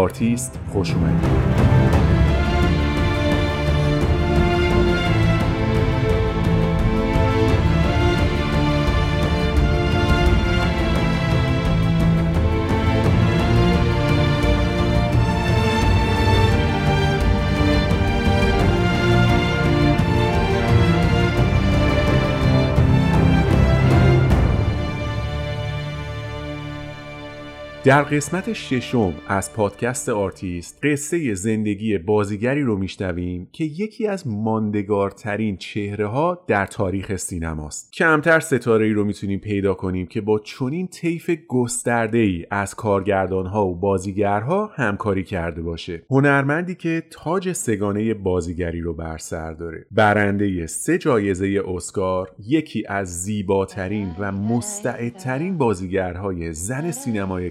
آرتیست خوش اومدید. در قسمت ششم از پادکست آرتیست قصه زندگی بازیگری رو میشنویم که یکی از ماندگارترین چهره ها در تاریخ سینماست. کمتر ستاره ای رو می‌تونیم پیدا کنیم که با چنین طیف گسترده ای از کارگردان ها و بازیگرها همکاری کرده باشه. هنرمندی که تاج سگانه بازیگری رو بر سر داره. برنده سه جایزه اسکار یکی از زیباترین و مستعدترین بازیگرهای زن سینمای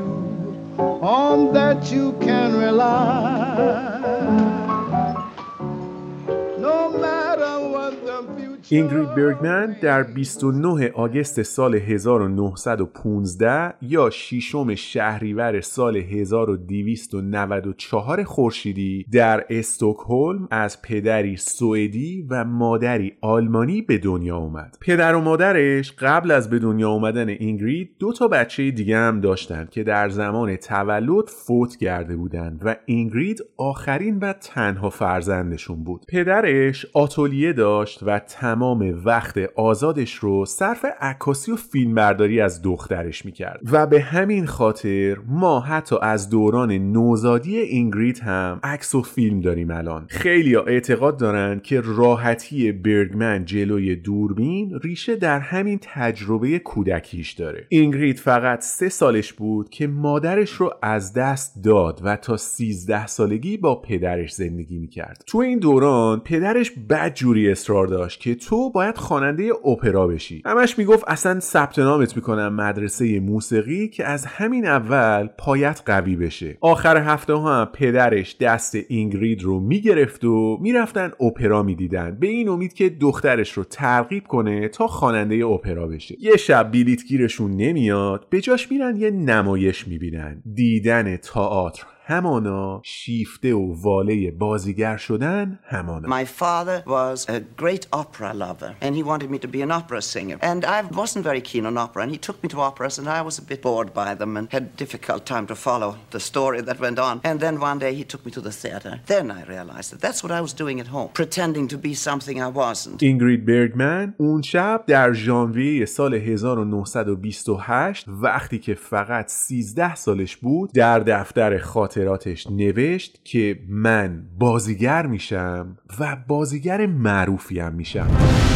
on that you can rely. اینگرید برگمن در 29 آگست سال 1915 یا ششم شهریور سال 1294 خورشیدی در استکهلم از پدری سوئدی و مادری آلمانی به دنیا اومد. پدر و مادرش قبل از به دنیا اومدن اینگرید دو تا بچه دیگه هم داشتند که در زمان تولد فوت کرده بودند و اینگرید آخرین و تنها فرزندشون بود. پدرش آتولیه داشت و تمام تمام وقت آزادش رو صرف عکاسی و فیلمبرداری از دخترش می‌کرد. و به همین خاطر ما حتی از دوران نوزادی اینگرید هم عکس و فیلم داریم الان. خیلی اعتقاد دارن که راحتی برگمن جلوی دوربین ریشه در همین تجربه کودکیش داره. اینگرید فقط سه سالش بود که مادرش رو از دست داد و تا 13 سالگی با پدرش زندگی می‌کرد. تو این دوران پدرش بد جوری اصرار داشت که تو باید خواننده اپرا بشی. همش می‌گفت اصلا ثبت نامت می‌کنم مدرسه موسیقی که از همین اول پایت قوی بشه. آخر هفته ها هم پدرش دست اینگرید رو می‌گرفت و می‌رفتن اپرا می‌دیدن. به این امید که دخترش رو ترغیب کنه تا خواننده اپرا بشه. یه شب بیلیتگیرشون نمیاد به جاش میرن یه نمایش می‌بینن. دیدن تئاتر. همانا شیفته و واله بازیگر شدن همانا My father was a great opera lover and he wanted me to be an opera singer and I wasn't very keen on opera and he took me to operas and I was a bit bored by them and had difficult time to follow the story that went on and then one day he took me to the theater then I realized that that's what I was doing at home pretending to be something I wasn't اینگرید برگمن اون شب در ژانویه سال 1928 وقتی که فقط 13 سالش بود در دفتر خاطر خاطراتش نوشت که من بازیگر میشم و بازیگر معروفیم میشم.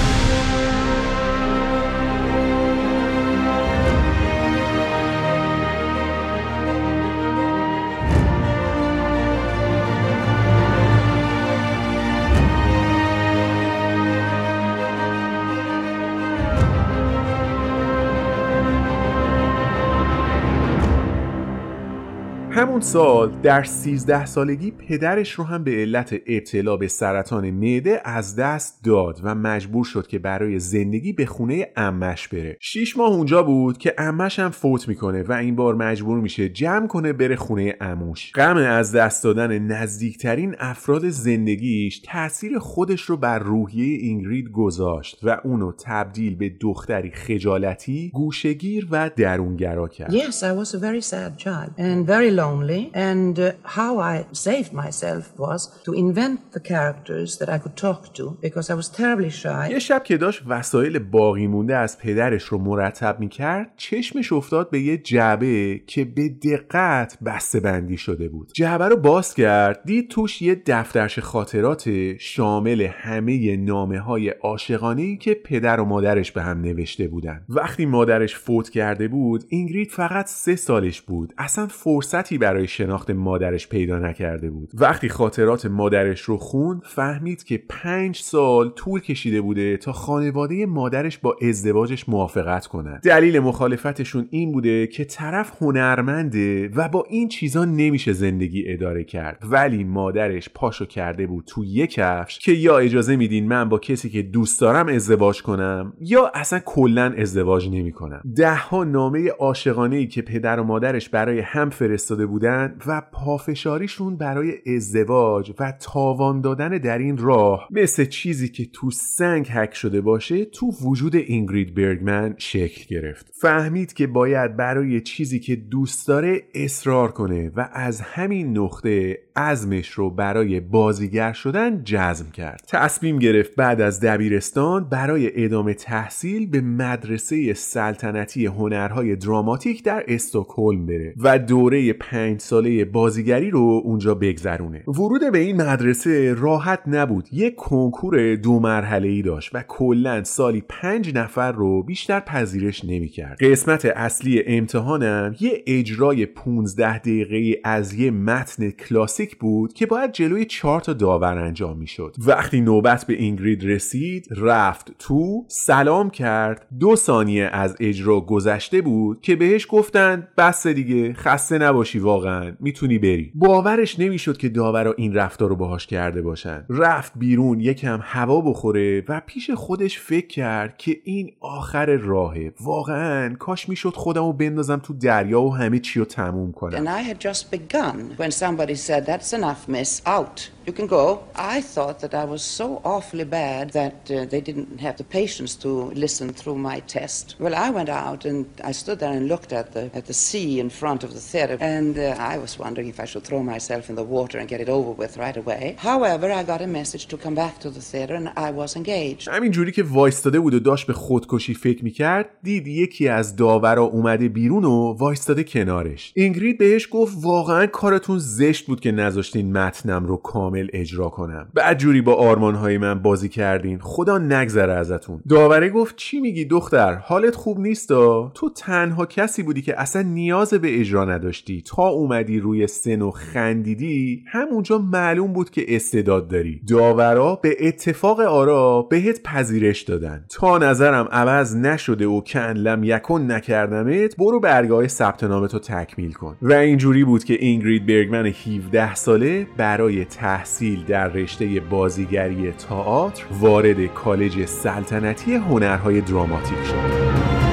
همون سال در 13 سالگی پدرش رو هم به علت ابتلا به سرطان معده از دست داد و مجبور شد که برای زندگی به خونه امش بره. شیش ماه اونجا بود که امش هم فوت می‌کنه و این بار مجبور میشه جمع کنه بره خونه اموش غم از دست دادن نزدیکترین افراد زندگیش تاثیر خودش رو بر روحیه اینگرید گذاشت و اونو تبدیل به دختری خجالتی گوشگیر و درونگرا کرد. Yes, I was a very sad child and very lonely. And uh, how I saved myself was to invent the characters that I could talk to because I was terribly shy. یه شب که داشت وسایل باقی مونده از پدرش رو مرتب می‌کرد چشمش افتاد به یه جعبه که به دقت بسته بندی شده بود. جعبه رو باز کرد دید توش یه دفترش خاطرات شامل همه نامه های عاشقانه که پدر و مادرش به هم نوشته بودن. وقتی مادرش فوت کرده بود اینگرید فقط سه سالش بود. اصلا فرصتی برای شناخت مادرش پیدا نکرده بود. وقتی خاطرات مادرش رو خوند فهمید که پنج سال طول کشیده بوده تا خانواده مادرش با ازدواجش موافقت کنند دلیل مخالفتشون این بوده که طرف هنرمنده و با این چیزا نمیشه زندگی اداره کرد. ولی مادرش پاشو کرده بود تو یک کفش که یا اجازه میدین من با کسی که دوست دارم ازدواج کنم یا اصلا کلا ازدواج نمی‌کنم. ده ها نامه عاشقانه ای که پدر و مادرش برای هم فرستاده بودن و پافشاریشون برای ازدواج و تاوان دادن در این راه مثل چیزی که تو سنگ حک شده باشه تو وجود اینگرید برگمن شکل گرفت. فهمید که باید برای چیزی که دوست داره اصرار کنه و از همین نقطه عزمش رو برای بازیگر شدن جزم کرد. تصمیم گرفت بعد از دبیرستان برای ادامه تحصیل به مدرسه سلطنتی هنرهای دراماتیک در استکهلم بره و دوره پنج ساله بازیگری رو اونجا بگذرونه. ورود به این مدرسه راحت نبود. یک کنکور دو مرحله ای داشت و کلا سالی پنج نفر رو بیشتر پذیرش نمی‌کرد. قسمت اصلی امتحانم یه اجرای 15 دقیقه از یه متن کلاسیک بود که باید جلوی چهار تا داور انجام می‌شد. وقتی نوبت به اینگرید رسید رفت تو سلام کرد. دو ثانیه از اجرا گذشته بود که بهش گفتند بس دیگه خسته نباشی واقعا. می‌تونی بری. باورش نمی‌شد که داورا این رفتار رو باهاش کرده باشن. رفت بیرون یکم هوا بخوره و پیش خودش فکر کرد که این آخر راهه. واقعا کاش می‌شد خودمو بندازم تو دریا و همه چی رو تموم کنم. You can go. I thought that I was so awfully bad that uh, they didn't have the patience to listen through my test. Well, I went out and I stood there and looked at the, at the sea in front of the theater, and uh, I was wondering if I should throw myself in the water and get it over with right away. However, I got a message to come back to the theater, and I was engaged. همین جوری که وایستاده بود و داشت به خودکشی فکر میکرد دید یکی از داورا اومده بیرون و وایستاده کنارش اینگرید بهش گفت واقعا کارتون زشت بود که نذاشتین متنم رو کامل اجرا کنم. بعد جوری با آرمانهای من بازی کردین. خدا نگذره ازتون. داوره گفت چی میگی دختر؟ حالت خوب نیستا؟ تو تنها کسی بودی که اصلا نیاز به اجرا نداشتی. تا اومدی روی سن و خندیدی همونجا معلوم بود که استعداد داری. داورا به اتفاق آرا بهت پذیرش دادن. تا نظرم عوض نشده و کن لم یکن نکردمت برو برگاه ثبت نامتو تکمیل کن. و اینجوری بود که اینگرید برگمن 17 ساله برای تحصیل در رشته بازیگری تئاتر وارد کالج سلطنتی هنرهای دراماتیک شد.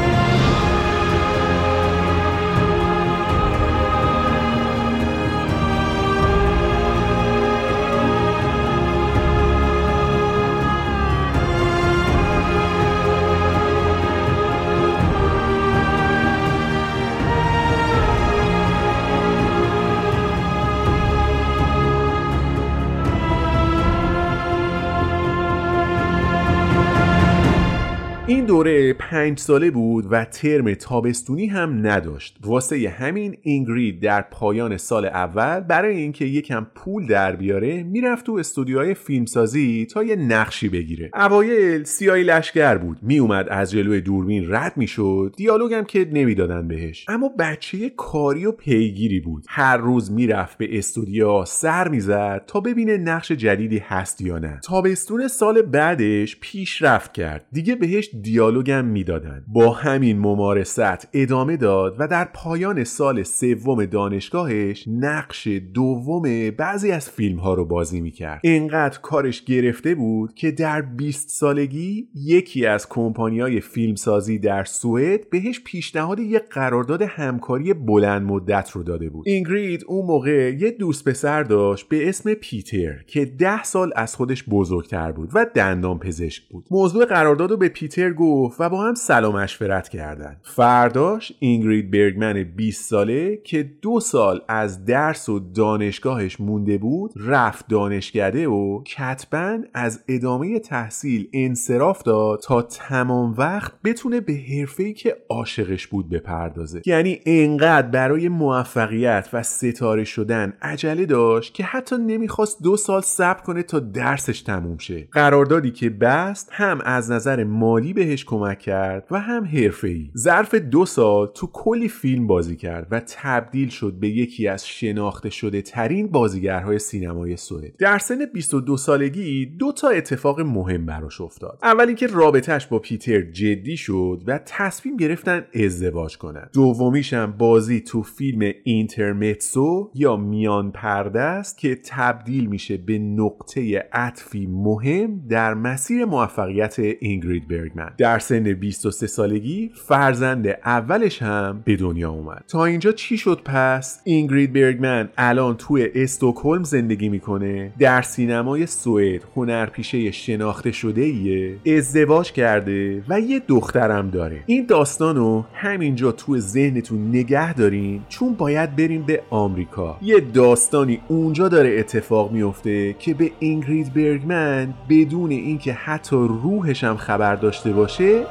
پنج ساله بود و ترم تابستونی هم نداشت. واسه همین اینگرید در پایان سال اول برای اینکه یکم پول در بیاره می‌رفت تو استودیوهای فیلمسازی تا یه نقشی بگیره. اوایل سیای لشگر بود. میومد از جلوی دوربین رد می‌شد. دیالوگم که نمی‌دادن بهش. اما بچه کاری و پیگیری بود. هر روز می‌رفت به استودیو سر می‌زد تا ببینه نقش جدیدی هست یا نه. تابستون سال بعدش پیشرفت کرد. دیگه بهش دیالوگم می‌دادن. با همین ممارست ادامه داد و در پایان سال سوم دانشگاهش نقش دوم بعضی از فیلم ها رو بازی می‌کرد. اینقدر کارش گرفته بود که در 20 سالگی یکی از کمپانیای فیلمسازی در سوئد بهش پیشنهاد یک قرارداد همکاری بلند مدت رو داده بود. اینگرید اون موقع یه دوست پسر داشت به اسم پیتر که ده سال از خودش بزرگتر بود و دندان پزشک بود. موضوع قرارداد رو به پیتر گفت و با هم سلام مشورت کردن. فرداش اینگرید برگمن 20 ساله که دو سال از درس و دانشگاهش مونده بود رفت دانشکده و کتبا از ادامه تحصیل انصراف داد تا تمام وقت بتونه به حرفه‌ای که عاشقش بود بپردازه. یعنی انقدر برای موفقیت و ستاره شدن عجله داشت که حتی نمی‌خواست دو سال صبر کنه تا درسش تموم شه. قراردادی که بست هم از نظر مالی بهش کمک کرد. و هم حرفه‌ای. ظرف دو سال تو کلی فیلم بازی کرد و تبدیل شد به یکی از شناخته شده ترین بازیگرهای سینمای سوئد. در سن 22 سالگی دو تا اتفاق مهم براش افتاد. اول اینکه رابطهش با پیتر جدی شد و تصمیم گرفتن ازدواج کنن. دومیشم بازی تو فیلم اینترمتسو یا میان پرده است که تبدیل میشه به نقطه عطفی مهم در مسیر موفقیت اینگرید برگمن در سن 23 سالگی فرزند اولش هم به دنیا اومد. تا اینجا چی شد پس؟ اینگرید برگمن الان توی استکهلم زندگی می‌کنه در سینمای سوئد هنرپیشه شناخته شده ایه ازدواج کرده و یه دخترم داره. این داستان رو همینجا تو ذهنتون نگه دارین چون باید بریم به آمریکا. یه داستانی اونجا داره اتفاق میفته که به اینگرید برگمن بدون اینکه حتی روحش هم خبر داشته باشه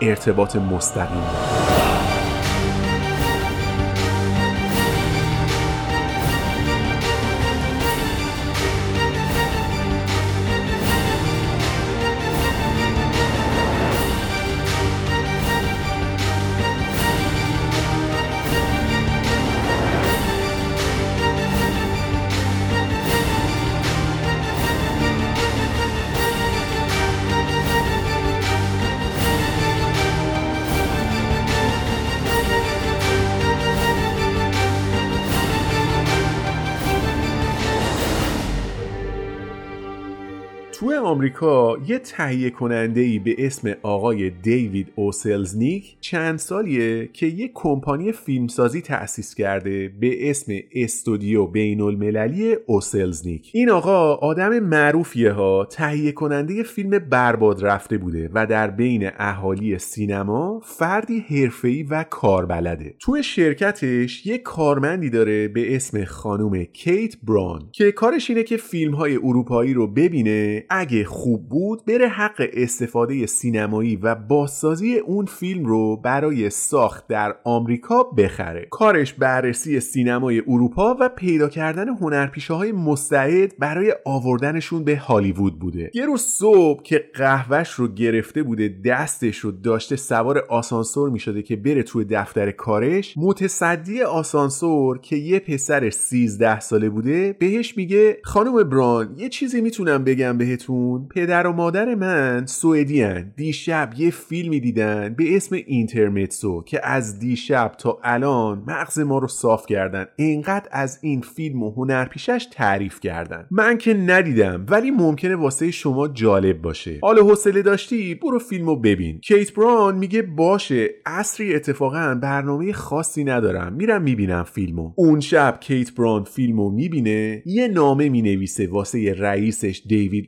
مستقیم. آمریکا یه تهیه کننده ای به اسم آقای دیوید اوسلزنیک چند سالیه که یه کمپانی فیلمسازی تأسیس کرده به اسم استودیو بین المللی اوسلزنیک این آقا آدم معروفیه ها تهیه کننده فیلم برباد رفته بوده و در بین اهالی سینما فردی حرفه‌ای و کاربلده. توی شرکتش یه کارمندی داره به اسم خانم کیت بران که کارش اینه که فیلم های اروپایی رو ببینه اگه خوب بود بره حق استفاده سینمایی و بازسازی اون فیلم رو برای ساخت در آمریکا بخره. کارش بررسی سینمای اروپا و پیدا کردن هنرپیشه های مستعد برای آوردنشون به هالیوود بوده. یه روز صبح که قهوهش رو گرفته بوده دستش رو داشته سوار آسانسور می شده که بره توی دفتر کارش متصدی آسانسور که یه پسر 13 ساله بوده بهش میگه خانم بران یه چیزی می‌تونم بگم بهتون؟ پدر و مادر من سوئدیان دیشب یه فیلمی دیدن به اسم اینترمتسو که از دیشب تا الان مغز ما رو صاف کردن. اینقدر از این فیلم و هنرپیشش تعریف کردن. من که ندیدم ولی ممکنه واسه شما جالب باشه. حالا حوصله داشتی؟ برو فیلمو ببین. کیت بران میگه باشه. اصری اتفاقا برنامه خاصی ندارم. میرم می‌بینم فیلمو. اون شب کیت بران فیلمو می‌بینه یه نامه می‌نویسه واسه رئیسش دیوید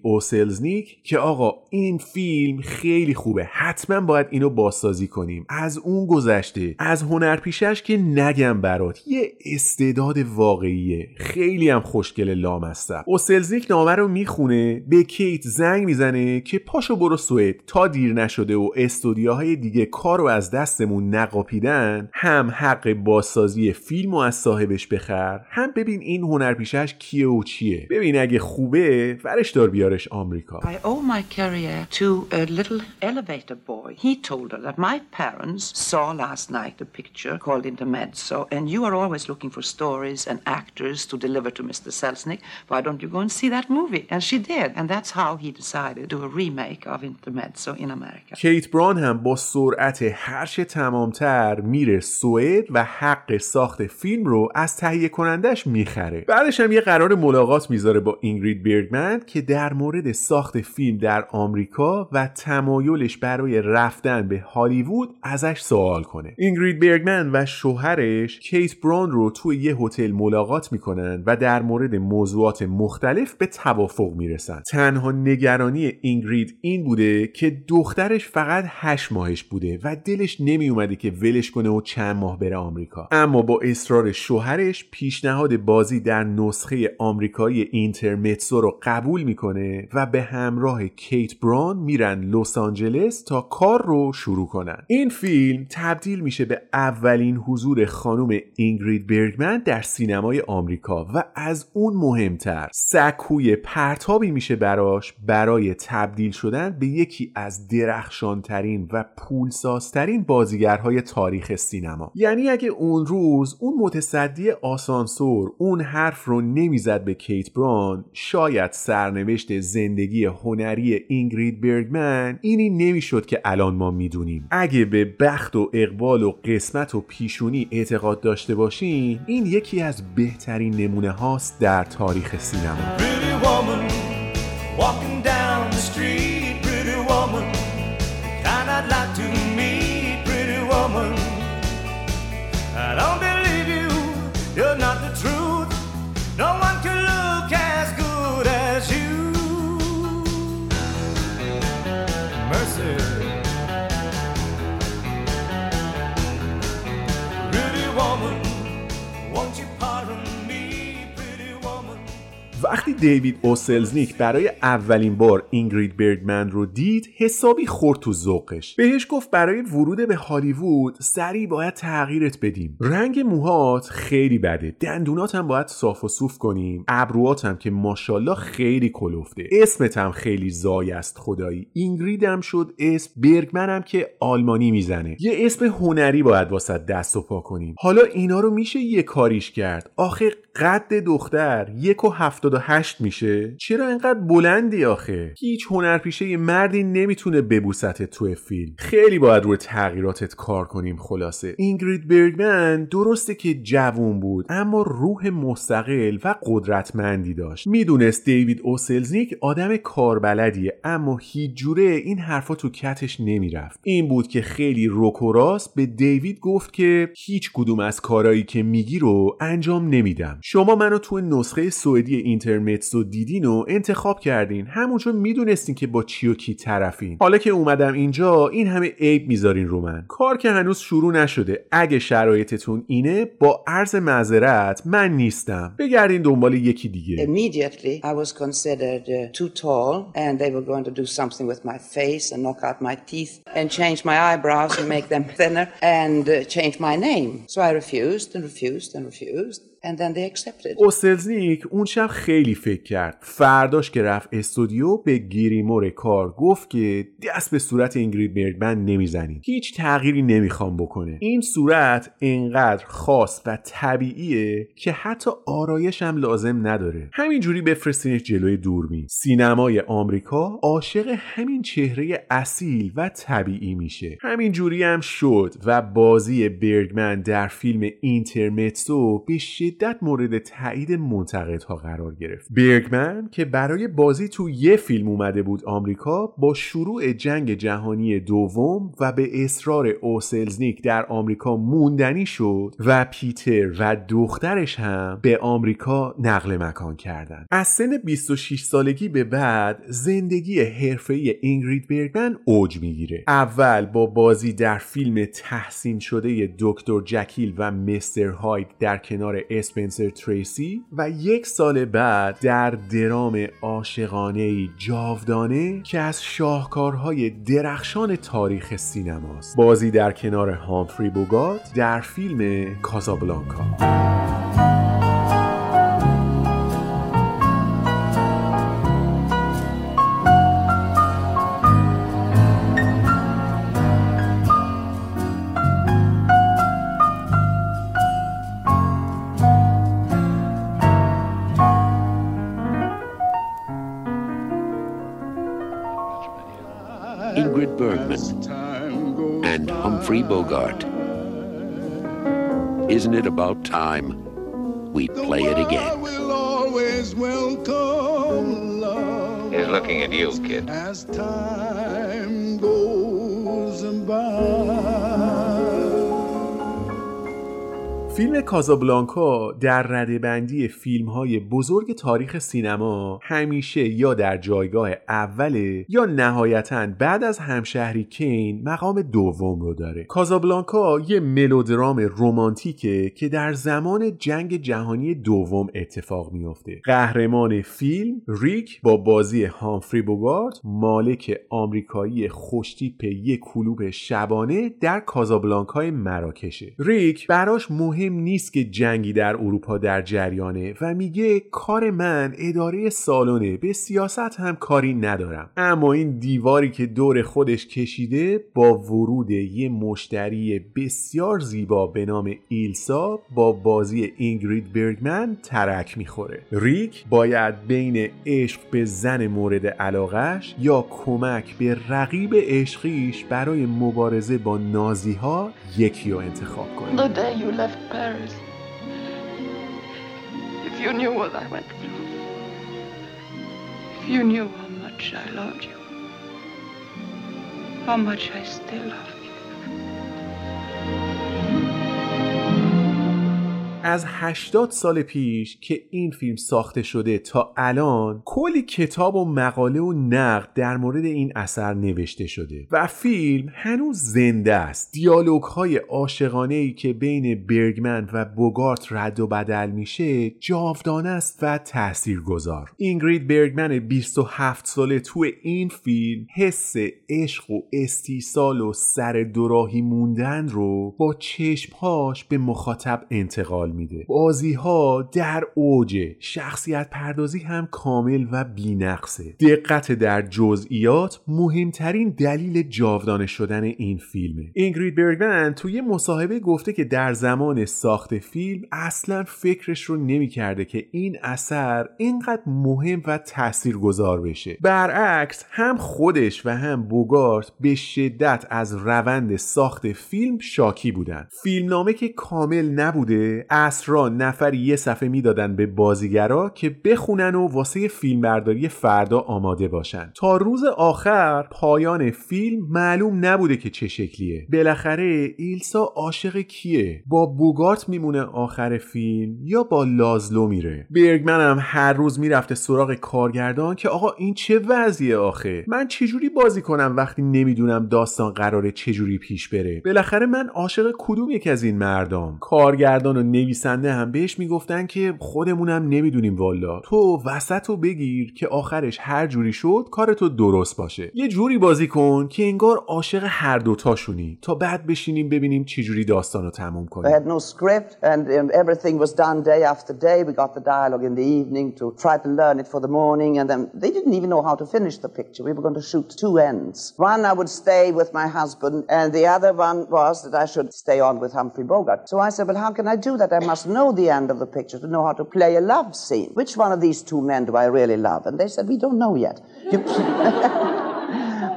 که آقا این فیلم خیلی خوبه. حتما باید اینو بازسازی کنیم. از اون گذشته از هنرپیشش که نگم برات. یه استعداد واقعیه. خیلی هم خوشگل لامصب. اوسلزنیک نامه رو می‌خونه به کیت زنگ می‌زنه که پاشو برو سوئد. تا دیر نشده و استودیوهای دیگه کار رو از دستمون نقاپیدن هم حق بازسازی فیلم و از صاحبش بخر هم ببین این هنرپیشش کیه و چیه. ببین اگه خوبه ورش دار بیارش آمریکا. I owe my career to a little elevator boy. He told her that my parents saw last night a picture called Intermezzo, and you are always looking for stories and actors to deliver to Mr. Selznick. Why don't you go and see that movie? And she did, and that's how he decided to do a remake of Intermezzo in America. بران هم با سرعت هرچه تمامتر میره سوئد و حق ساخت فیلم رو از تهیه کنندش می‌خره بعدش هم یه قرار ملاقات می‌ذاره با اینگرید برگمن که در مورد ساخت فیلم در آمریکا و تمایلش برای رفتن به هالیوود ازش سوال کنه. اینگرید برگمن و شوهرش کیت بران رو توی یه هتل ملاقات می‌کنن و در مورد موضوعات مختلف به توافق می‌رسن. تنها نگرانی اینگرید این بوده که دخترش فقط هشت ماهش بوده و دلش نمی اومده که ولش کنه و چند ماه بره آمریکا. اما با اصرار شوهرش پیشنهاد بازی در نسخه آمریکایی اینترمتسو رو قبول می‌کنه و به همراه کیت بران میرن لس آنجلس تا کار رو شروع کنن. این فیلم تبدیل میشه به اولین حضور خانم اینگرید برگمن در سینمای آمریکا و از اون مهمتر سکوی پرتابی میشه براش برای تبدیل شدن به یکی از درخشانترین و پولسازترین بازیگرهای تاریخ سینما. یعنی اگه اون روز اون متصدی آسانسور اون حرف رو نمی‌زد به کیت بران شاید سرنوشت زندگی هنری اینگرید برگمن اینی نمی‌شد که الان ما می‌دونیم. اگه به بخت و اقبال و قسمت و پیشونی اعتقاد داشته باشین این یکی از بهترین نمونه هاست در تاریخ سینما. وقتی دیوید اوسلزنیک برای اولین بار اینگرید برگمن رو دید حسابی خورد تو ذوقش. بهش گفت برای ورود به هالیوود سریع باید تغییرت بدیم. رنگ موهات خیلی بده. دندونات هم باید صاف و صوف کنیم. ابروات هم که ماشاءالله خیلی کلفته. اسمت هم خیلی زای است خدایی. اینگرید هم شد اسم برگمن هم که آلمانی می‌زنه. یه اسم هنری باید واسه دست و پا کنیم. حالا اینا رو میشه یه کاریش کرد. آخه قد دختر یک و هفتاد و هشت میشه؟ چرا اینقدر بلندی آخه؟ هیچ هنرپیشه مردی نمی‌تونه ببوستت توی فیلم. خیلی باید روی تغییراتت کار کنیم خلاصه. اینگرید برگمن درسته که جوون بود اما روح مستقل و قدرتمندی داشت. می‌دونست دیوید اوسلزنیک آدم کاربلدیه اما هیچ جوره این حرفا تو کتش نمی‌رفت. این بود که خیلی روکوراس به دیوید گفت که هیچ کدوم از کارایی که میگی رو انجام نمیدم. شما منو تو نسخه سوئدی اینترمتسو دیدین و انتخاب کردین. همونجا می‌دونستین که با چی و کی طرفین. حالا که اومدم اینجا این همه عیب می‌ذارین رو من. کار که هنوز شروع نشده. اگه شرایطتون اینه با عرض معذرت من نیستم. بگردین دنبال یکی دیگه. Immediately, I was considered uh, too tall, and they were going to do something with my face and knock out my teeth and change my eyebrows and make them thinner and uh, change my name. So I refused and refused and refused, and then they accepted. اون شب خیلی فکر کرد. فرداش که رفت استودیو به گیریمور کار گفت که دست به صورت اینگرید برگمن نمی‌زنید هیچ تغییری نمی‌خوام بکنه. این صورت انقدر خاص و طبیعیه که حتی آرایش هم لازم نداره. همینجوری بفرستینش جلوی دوربین. سینمای آمریکا عاشق همین چهره اصیل و طبیعی میشه. همینجوری هم شد و بازی برگمن در فیلم اینترمتسو به شدت مورد تایید منتقدها قرار گرفت. برگمن که برای بازی تو یه فیلم اومده بود آمریکا با شروع جنگ جهانی دوم و به اصرار اوسلزنیک در آمریکا موندنی شد و پیتر و دخترش هم به آمریکا نقل مکان کردند. از سن 26 سالگی به بعد زندگی حرفه‌ای اینگرید برگمن اوج می‌گیره. اول با بازی در فیلم تحسین شده دکتر جکیل و مستر هاید در کنار اسپنسر تریسی و یک سال بعد در درام عاشقانه جاودانه که از شاهکارهای درخشان تاریخ سینماست. بازی در کنار هامفری بوگات در فیلم کازابلانکا. Bergman and Humphrey Bogart. Isn't it about time we play it again? He's looking at you, kid. As time goes by. فیلم کازابلانکا در ردبندی فیلم های بزرگ تاریخ سینما همیشه یا در جایگاه اوله یا نهایتا بعد از همشهری کین مقام دوم رو داره. کازابلانکا یه ملودرام رومانتیکه که در زمان جنگ جهانی دوم اتفاق میافته. قهرمان فیلم ریک با بازی هامفری بوگارت مالک آمریکایی خوشتیپ یک کلوب شبانه در کازابلانکای مراکشه. ریک براش مهم مهم نیست که جنگی در اروپا در جریانه و میگه کار من اداره سالنه به سیاست هم کاری ندارم. اما این دیواری که دور خودش کشیده با ورود یه مشتری بسیار زیبا به نام ایلسا با بازی اینگرید برگمن ترک می‌خوره. ریک باید بین عشق به زن مورد علاقش یا کمک به رقیب عشقیش برای مبارزه با نازی ها یکی رو انتخاب کنه Paris. If you knew what I went through, if you knew how much I loved you, how much I still love از 80 سال پیش که این فیلم ساخته شده تا الان کلی کتاب و مقاله و نقد در مورد این اثر نوشته شده و فیلم هنوز زنده است. دیالوگ های عاشقانه ای که بین برگمن و بوگارت رد و بدل میشه جاودانه است و تاثیرگذار. اینگرید برگمن 27 ساله تو این فیلم حس عشق و استیصال و سر دوراهی موندن رو با چشمهاش به مخاطب انتقال میده. بازی ها در اوج شخصیت پردازی هم کامل و بینقصه. دقت در جزئیات مهمترین دلیل جاودانه شدن این فیلمه. اینگرید برگمن توی مصاحبه گفته که در زمان ساخت فیلم اصلا فکرش رو نمی‌کرده که این اثر اینقدر مهم و تاثیرگذار بشه. برعکس هم خودش و هم بوگارت به شدت از روند ساخت فیلم شاکی بودن. فیلمنامه که کامل نبوده اسرا نفری یه صفحه می‌دادن به بازیگرا که بخونن و واسه فیلمبرداری فردا آماده باشن. تا روز آخر پایان فیلم معلوم نبوده که چه شکلیه. بالاخره ایلسا عاشق کیه؟ با بوگارت میمونه آخر فیلم یا با لازلو میره؟ برگمن هم هر روز می‌رفته سراغ کارگردان که آقا این چه وضعیه آخه؟ من چجوری بازی کنم وقتی نمی‌دونم داستان قراره چجوری پیش بره؟ بالاخره من عاشق کدوم یک از این مردم؟ کارگردان و نویسنده هم بهش می‌گفتن که خودمونم نمی‌دونیم والا. تو وسط بگیر که آخرش هر جوری شد کار تو درست باشه. یه جوری بازی کن که انگار عاشق هر دوتاشونی. تا بعد بشینیم ببینیم چه جوری داستان رو تموم کنیم. Humphrey Bogart. So I said, well, how can I do that? I must know the end of the picture to know how to play a love scene. Which one of these two men do I really love? And they said, we don't know yet.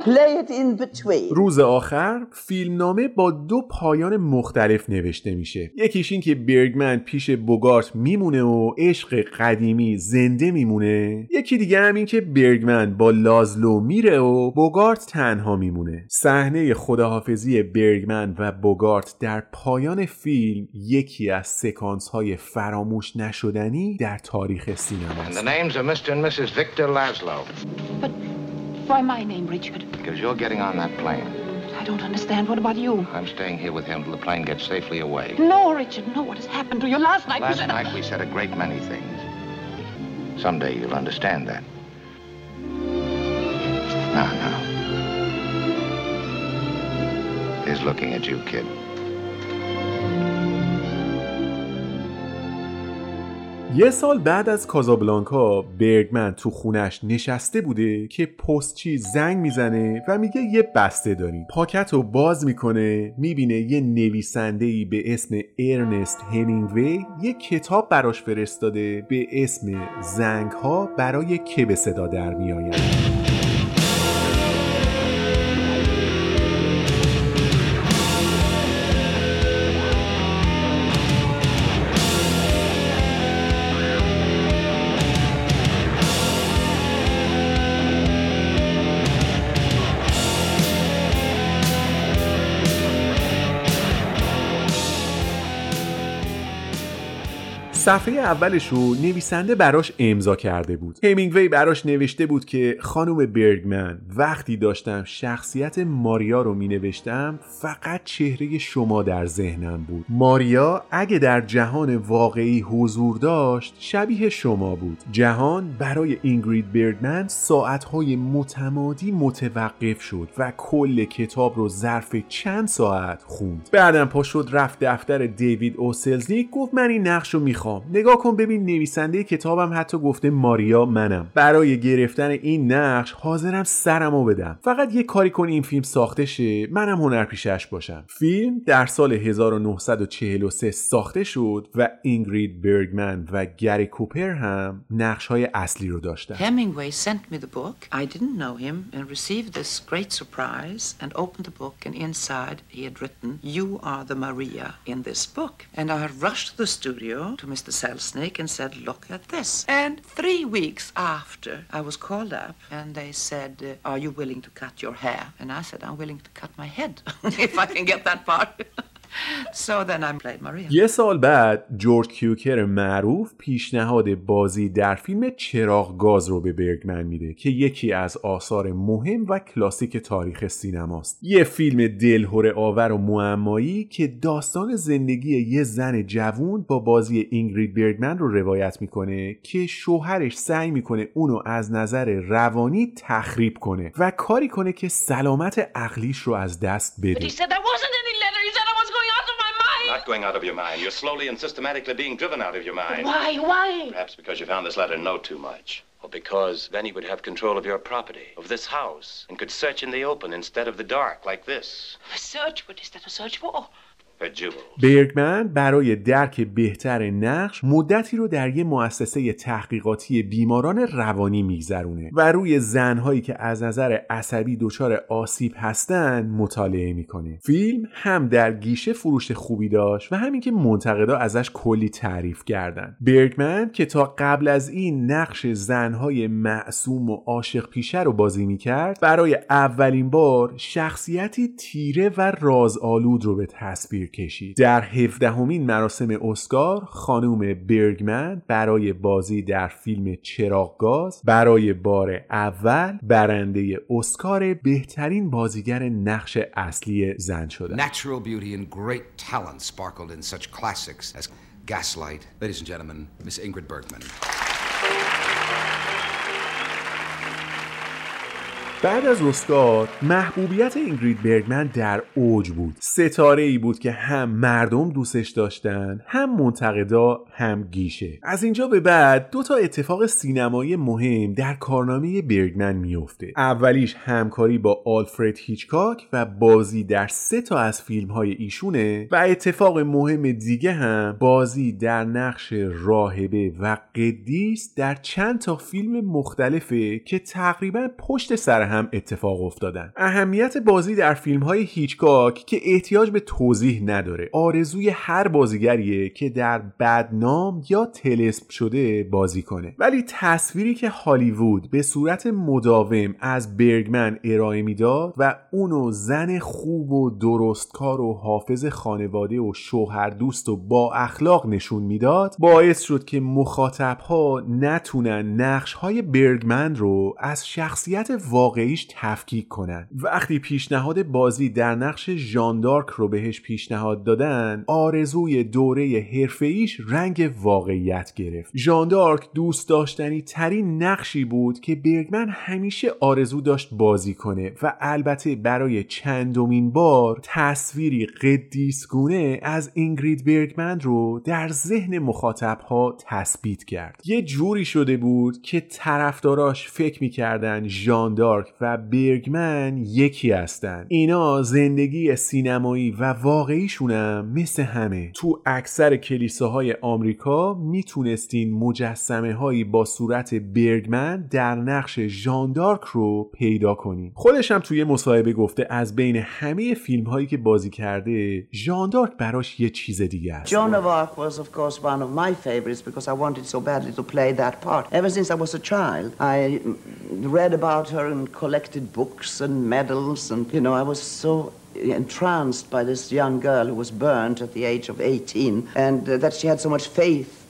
Play it in between. روز آخر فیلمنامه با دو پایان مختلف نوشته میشه. یکیش این که برگمن پیش بوگارت میمونه و عشق قدیمی زنده میمونه. یکی دیگه هم این که برگمن با لازلو میره و بوگارت تنها میمونه. صحنه خداحافظی برگمن و بوگارت در پایان فیلم یکی از سکانس های فراموش نشدنی در تاریخ سینما And the names are Mr. and Mrs. Victor Laszlo. But why my name, Richard? Because you're getting on that plane. I don't understand. What about you? I'm staying here with him till the plane gets safely away. No, Richard, no. What has happened to you last night? Last said night we said a great many things. Someday you'll understand that. Now, now. He's looking at you, kid. یه سال بعد از کازابلانکا برگمن تو خونش نشسته بوده که پستچی زنگ می‌زنه و میگه یه بسته داریم. پاکت رو باز می‌کنه می‌بینه یه نویسنده به اسم ارنست همینگوی یه کتاب براش فرستاده به اسم زنگ ها برای که به صدا در میآید صفحه اولش رو نویسنده براش امضا کرده بود. همینگوی براش نوشته بود که خانم برگمن وقتی داشتم شخصیت ماریا رو می نوشتم فقط چهره شما در ذهنم بود. ماریا اگه در جهان واقعی حضور داشت شبیه شما بود. جهان برای اینگرید برگمن ساعتهای متمادی متوقف شد و کل کتاب رو ظرف چند ساعت خوند. بعدم پا شد رفت دفتر دیوید اوسلزنیک گفت من این نقش رو می‌خوام. نگاه کن ببین نویسنده کتابم حتی گفته ماریا منم برای گرفتن این نقش حاضرم سرمو بدم فقط یه کاری کن این فیلم ساخته شه منم هنرپیشش باشم فیلم در سال 1943 ساخته شد و اینگرید برگمن و گری کوپر هم نقش های اصلی رو داشتن Hemingway sent me the book. I didn't know him and received this great surprise and opened the book and inside he had written, You are the Maria in this book. And I rushed to the studio to. Selznick and said, Look at this. And three weeks after I was called up and they said, Are you willing to cut your hair? And I said, I'm willing to cut my head if I can get that part. so then I played Maria. یه سال بعد جورج کیوکر معروف پیشنهاد بازی در فیلم چراغ گاز رو به برگمن میده که یکی از آثار مهم و کلاسیک تاریخ سینماست یه فیلم دلهوره آور و معمایی که داستان زندگی یه زن جوون با بازی اینگرید برگمن رو روایت می‌کنه که شوهرش سعی می‌کنه اونو از نظر روانی تخریب کنه و کاری کنه که سلامت عقلیش رو از دست بده Not going out of your mind. You're slowly and systematically being driven out of your mind. Why? Why? Perhaps because you found this letter note too much. Or because then he would have control of your property, of this house, and could search in the open instead of the dark, like this. A search? What is that a search for? برگمن برای درک بهتر نقش مدتی رو در یه مؤسسه تحقیقاتی بیماران روانی میگذرونه و روی زنهایی که از نظر عصبی دچار آسیب هستن مطالعه می‌کنه. فیلم هم در گیشه فروش خوبی داشت و همین که منتقدا ازش کلی تعریف کردن. برگمن که تا قبل از این نقش زنهای معصوم و عاشق پیشه رو بازی می‌کرد برای اولین بار شخصیتی تیره و رازآلود رو به تصویر کشید در هفدهمین مراسم اسکار خانوم برگمن برای بازی در فیلم چراغگاز برای بار اول برنده اسکار بهترین بازیگر نقش اصلی زن شده Natural beauty and great talent sparkled in such classics as Gaslight. Ladies and gentlemen, Miss Ingrid Bergman. بعد از اسکار محبوبیت اینگرید برگمن در اوج بود. ستاره ای بود که هم مردم دوستش داشتن هم منتقدا هم گیشه. از اینجا به بعد دو تا اتفاق سینمایی مهم در کارنامه برگمن میفته اولیش همکاری با آلفرد هیچکاک و بازی در سه تا از فیلم های ایشونه و اتفاق مهم دیگه هم بازی در نقش راهبه و قدیس در چند تا فیلم مختلفه که تقریبا پشت سر هم اتفاق افتادن. اهمیت بازی در فیلم های هیچکاک که احتیاج به توضیح نداره آرزوی هر بازیگریه که در بدنام یا تلسم شده بازی کنه. ولی تصویری که هالیوود به صورت مداوم از برگمن ارائه می‌داد و اونو زن خوب و درستکار و حافظ خانواده و شوهر دوست و با اخلاق نشون می‌داد باعث شد که مخاطب ها نتونن نقش های برگمن رو از شخصیت واقعیش تفکیک کنن. وقتی پیشنهاد بازی در نقش ژاندارک رو بهش پیشنهاد دادن آرزوی دوره حرفه‌ایش رنگ واقعیت گرفت. ژاندارک دوست داشتنی ترین نقشی بود که برگمن همیشه آرزو داشت بازی کنه و البته برای چندمین بار تصویری قدیسگونه از اینگرید برگمن رو در ذهن مخاطبها تثبیت کرد. یه جوری شده بود که طرفداراش فکر می‌کردن ژان دارک و برگمن یکی هستن. اینا زندگی سینمایی و واقعیشونم مثل همه. تو اکثر کلیساهای آمریکا می‌تونستین مجسمه هایی با صورت برگمن در نقش ژان دارک رو پیدا کنین. خودش هم توی مصاحبه گفته از بین همه فیلم هایی که بازی کرده ژان دارک براش یه چیز دیگه است. Arc was, of course, one of my favorites because I wanted so badly to play that part. Ever since I was a child, I read about her and collected books and medals, and you know, I was so entranced by this young girl who was burnt at the age of 18, and uh, that she had so much faith.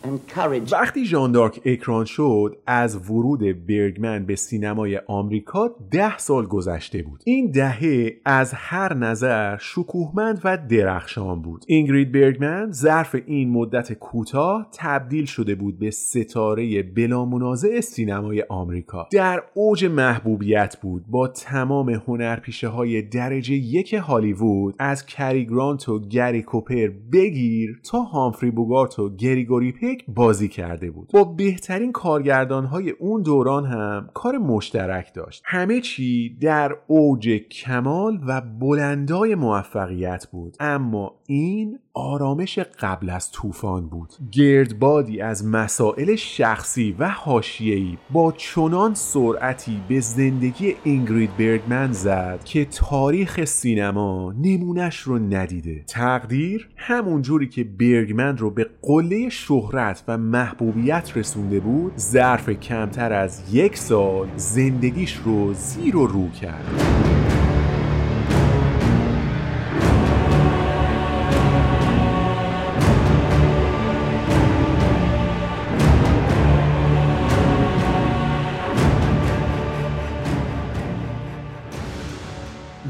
وقتی ژان دارک اکران شد از ورود برگمن به سینمای آمریکا ده سال گذشته بود. این دهه از هر نظر شکوهمند و درخشان بود. اینگرید برگمن ظرف این مدت کوتاه تبدیل شده بود به ستاره بلامنازع سینمای آمریکا. در اوج محبوبیت بود با تمام هنرپیشه های درجه یک هالیوود از کری گرانت و گری کوپر بگیر تا هامفری بوگارت و گریگوری پک بازی کرده بود. با بهترین کارگردان های اون دوران هم کار مشترک داشت. همه چی در اوج کمال و بلندای موفقیت بود. اما این آرامش قبل از طوفان بود. گردبادی از مسائل شخصی و حاشیه‌ای با چنان سرعتی به زندگی اینگرید برگمن زد که تاریخ سینما نمونش رو ندیده. تقدیر همون جوری که برگمن رو به قله شهرت و محبوبیت رسونده بود ظرف کمتر از یک سال زندگیش رو زیر و رو کرد.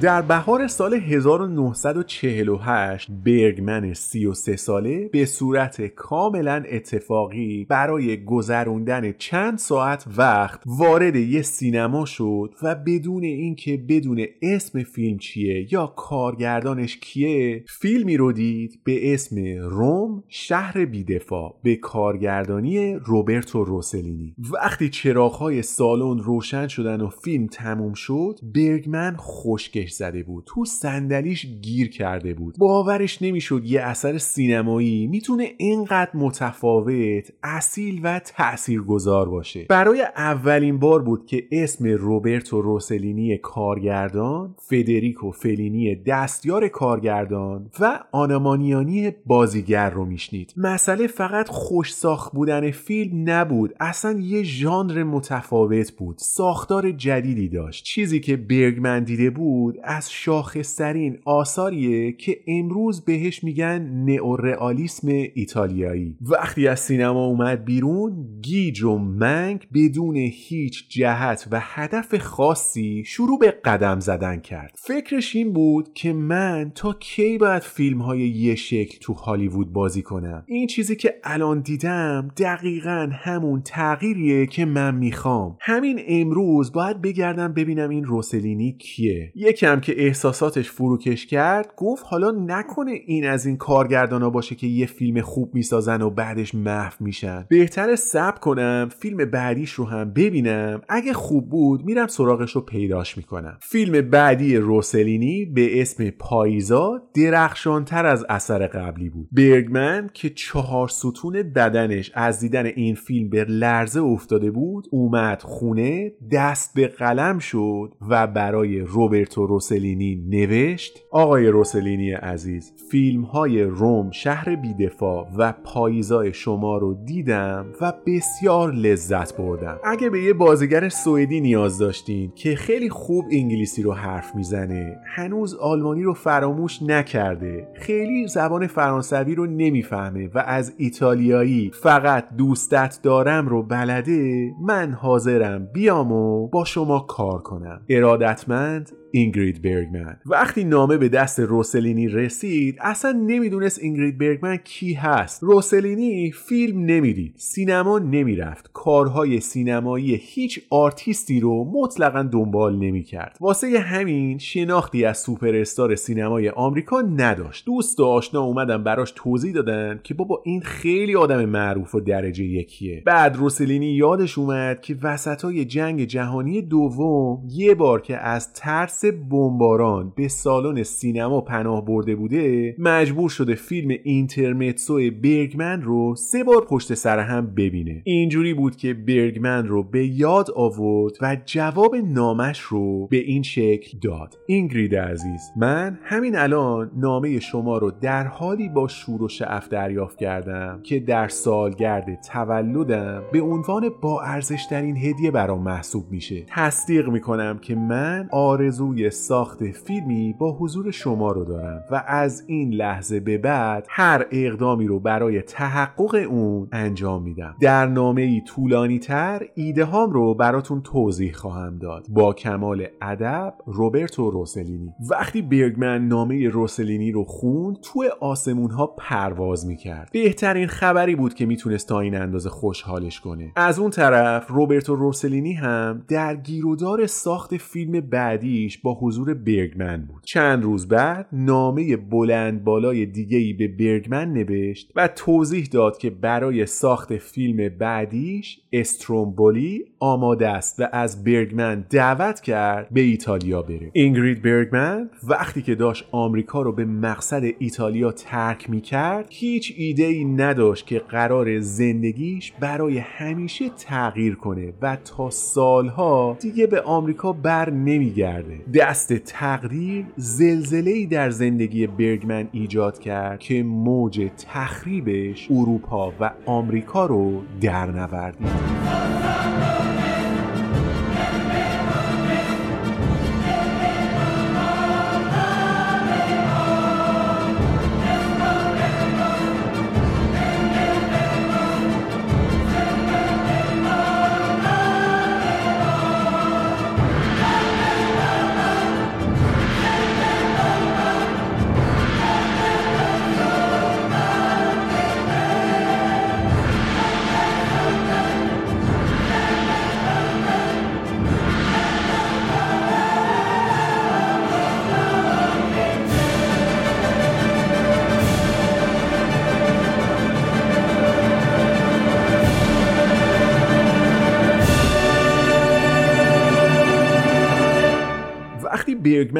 در بهار سال 1948 برگمن 33 ساله به صورت کاملا اتفاقی برای گذروندن چند ساعت وقت وارد یه سینما شد و بدون اینکه بدون اسم فیلم چیه یا کارگردانش کیه فیلمی رو دید به اسم روم شهر بیدفاع به کارگردانی روبرتو روسلینی. وقتی چراغهای سالن روشن شدن و فیلم تموم شد برگمن خشکش زده بود. تو صندلیش گیر کرده بود. باورش نمی‌شد یه اثر سینمایی می‌تونه اینقدر متفاوت اصیل و تاثیرگذار باشه. برای اولین بار بود که اسم روبرتو روسلینی کارگردان فدریکو فلینی دستیار کارگردان و آنامانیانی بازیگر رو میشنید. مسئله فقط خوش ساخت بودن فیلم نبود. اصلا یه ژانر متفاوت بود. ساختار جدیدی داشت. چیزی که برگمن دیده بود از شاخصترین آثاریه که امروز بهش میگن نئورئالیسم ایتالیایی. وقتی از سینما اومد بیرون گیج و منگ بدون هیچ جهت و هدف خاصی شروع به قدم زدن کرد. فکرش این بود که من تا کی باید فیلم های یه شکل تو هالیوود بازی کنم؟ این چیزی که الان دیدم دقیقا همون تغییریه که من می‌خوام. همین امروز باید بگردم ببینم این روسلینی کیه. که احساساتش فروکش کرد گفت حالا نکنه این از این کارگردانا باشه که یه فیلم خوب می‌سازن و بعدش محو میشن. بهتر سب کنم فیلم بعدیش رو هم ببینم. اگه خوب بود میرم سراغش رو پیداش می‌کنم. فیلم بعدی روسلینی به اسم پاییزا درخشانتر از اثر قبلی بود. برگمن که چهار ستون بدنش از دیدن این فیلم به لرزه افتاده بود اومد خونه دست به قلم شد و برای روبرتو روسلینی نوشت آقای روسلینی عزیز فیلم های روم شهر بیدفاع و پاییزای شما رو دیدم و بسیار لذت بردم. اگه به یه بازیگر سوئدی نیاز داشتین که خیلی خوب انگلیسی رو حرف می‌زنه هنوز آلمانی رو فراموش نکرده خیلی زبان فرانسوی رو نمی‌فهمه و از ایتالیایی فقط دوستت دارم رو بلده من حاضرم بیام و با شما کار کنم. ارادتمند؟ اینگرید برگمن. وقتی نامه به دست روسلینی رسید اصلا نمی‌دونست اینگرید برگمن کی هست. روسلینی فیلم نمی‌دید سینما نمی‌رفت. کارهای سینمایی هیچ آرتیستی رو مطلقا دنبال نمی‌کرد. واسه همین شناختی از سوپر استار سینمای آمریکا نداشت. دوست و آشنا اومدن براش توضیح دادن که بابا این خیلی آدم معروف و درجه یکیه. بعد روسلینی یادش اومد که وسطای جنگ جهانی دوم یه بار که از ترس بمباران به سالن سینما پناه برده بوده مجبور شده فیلم اینترمتسو برگمن رو سه بار پشت سر هم ببینه. اینجوری بود که برگمن رو به یاد آورد و جواب نامش رو به این شکل داد. اینگرید عزیز من همین الان نامه شما رو در حالی با شور و شعف دریافت کردم که در سالگرد تولدم به عنوان با ارزشترین هدیه برام محسوب میشه. تصدیق می‌کنم که من آرزو آرزوی ساخت فیلمی با حضور شما رو دارم و از این لحظه به بعد هر اقدامی رو برای تحقق اون انجام میدم. در نامه ای طولانی تر ایده هام رو براتون توضیح خواهم داد. با کمال ادب روبرتو روسلینی. وقتی برگمن نامه روسلینی رو خوند تو آسمون ها پرواز می‌کرد. بهترین خبری بود که می‌تونست تا این اندازه خوشحالش کنه. از اون طرف روبرتو روسلینی هم در گیرودار ساخت فیلم بعدیش با حضور برگمن بود. چند روز بعد نامه بلند بالای دیگه ای به برگمن نوشت و توضیح داد که برای ساخت فیلم بعدیش استرومبولی آماده است و از برگمن دعوت کرد به ایتالیا بره. اینگرید برگمن وقتی که داشت آمریکا رو به مقصد ایتالیا ترک می کرد هیچ ایده ای نداشت که قرار زندگیش برای همیشه تغییر کنه و تا سالها دیگه به آمریکا بر نمیگرده. دست تقدیر زلزله ای در زندگی برگمن ایجاد کرد که موج تخریبش اروپا و آمریکا رو در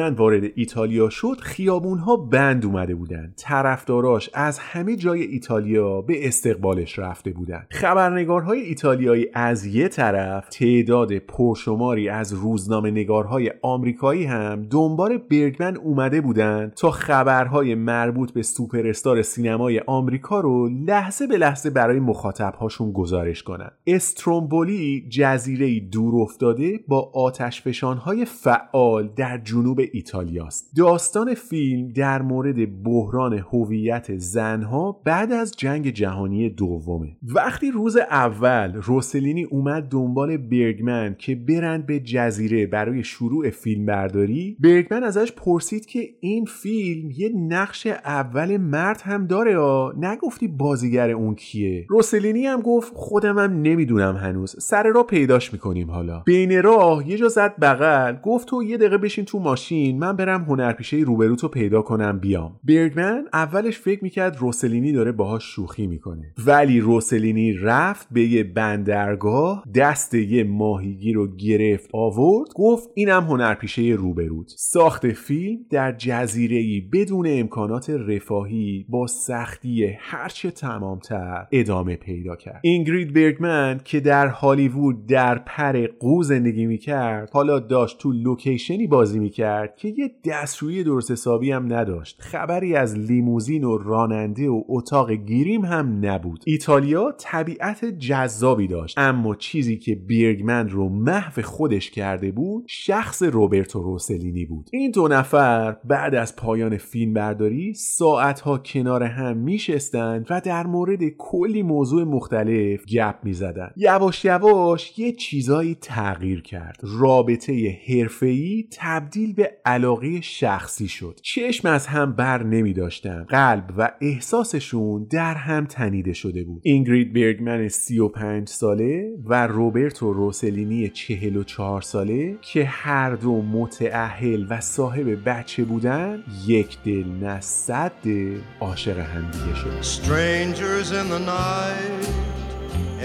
برگمن وارد ایتالیا شد خیابونها بند اومده بودن طرفداراش از همه جای ایتالیا به استقبالش رفته بودن خبرنگارهای ایتالیایی از یه طرف تعداد پرشماری از روزنامه نگارهای آمریکایی هم دنبال برگمن اومده بودن تا خبرهای مربوط به سوپر سینمای آمریکا رو لحظه به لحظه برای مخاطبهاشون گزارش کنن. استرومبولی جزیره دور افتاده با آتشفشانهای فعال در جنوب ایتالیاست. داستان فیلم در مورد بحران هویت زنها بعد از جنگ جهانی دومه. وقتی روز اول روسلینی اومد دنبال برگمن که برند به جزیره برای شروع فیلم برداری برگمن ازش پرسید که این فیلم یه نقش اول مرد هم داره ها نگفتی بازیگر اون کیه؟ روسلینی هم گفت خودم هم نمی‌دونم هنوز. سر راه پیداش می‌کنیم حالا. بین راه یه جا زد بغل گفت تو یه دقیقه بشین تو ماشین من برم هنرپیشه روبروتو پیدا کنم بیام. برگمن اولش فکر می‌کرد روسلینی داره باهاش شوخی می‌کنه. ولی روسلینی رفت به یه بندرگاه دست یه ماهیگیر رو گرفت آورد گفت اینم هنرپیشه روبروت. ساخت فیلم در جزیره بدون امکانات رفاهی با سختی هرچه تمامتر ادامه پیدا کرد. اینگرید برگمن که در هالیوود در پر قو زندگی می‌کرد حالا داشت تو لوکیشنی بازی می‌کرد که یه دستشویی درست حسابی هم نداشت. خبری از لیموزین و راننده و اتاق گیریم هم نبود. ایتالیا طبیعت جذابی داشت اما چیزی که بیرگمن رو محو خودش کرده بود شخص روبرتو روسلینی بود. این دو نفر بعد از پایان فیلم برداری ساعتها کنار هم میشستند و در مورد کلی موضوع مختلف گپ می‌زدند. یواش یواش یه چیزایی تغییر کرد. رابطه حرفه‌ای تبدیل به علاقه شخصی شد. چشم از هم بر نمی داشتن. قلب و احساسشون در هم تنیده شده بود. اینگرید برگمن 35 ساله و روبرتو روسلینی 44 ساله که هر دو متعهل و صاحب بچه بودن یک دل نه صد دل عاشق همدیگه شد Strangers in the night,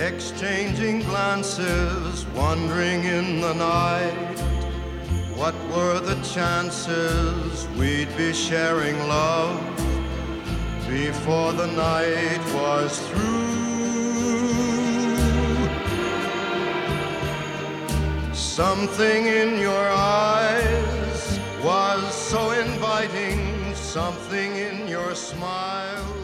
exchanging glances, wandering in the night. What were the chances we'd be sharing love before the night was through? Something in your eyes was so inviting, something in your smile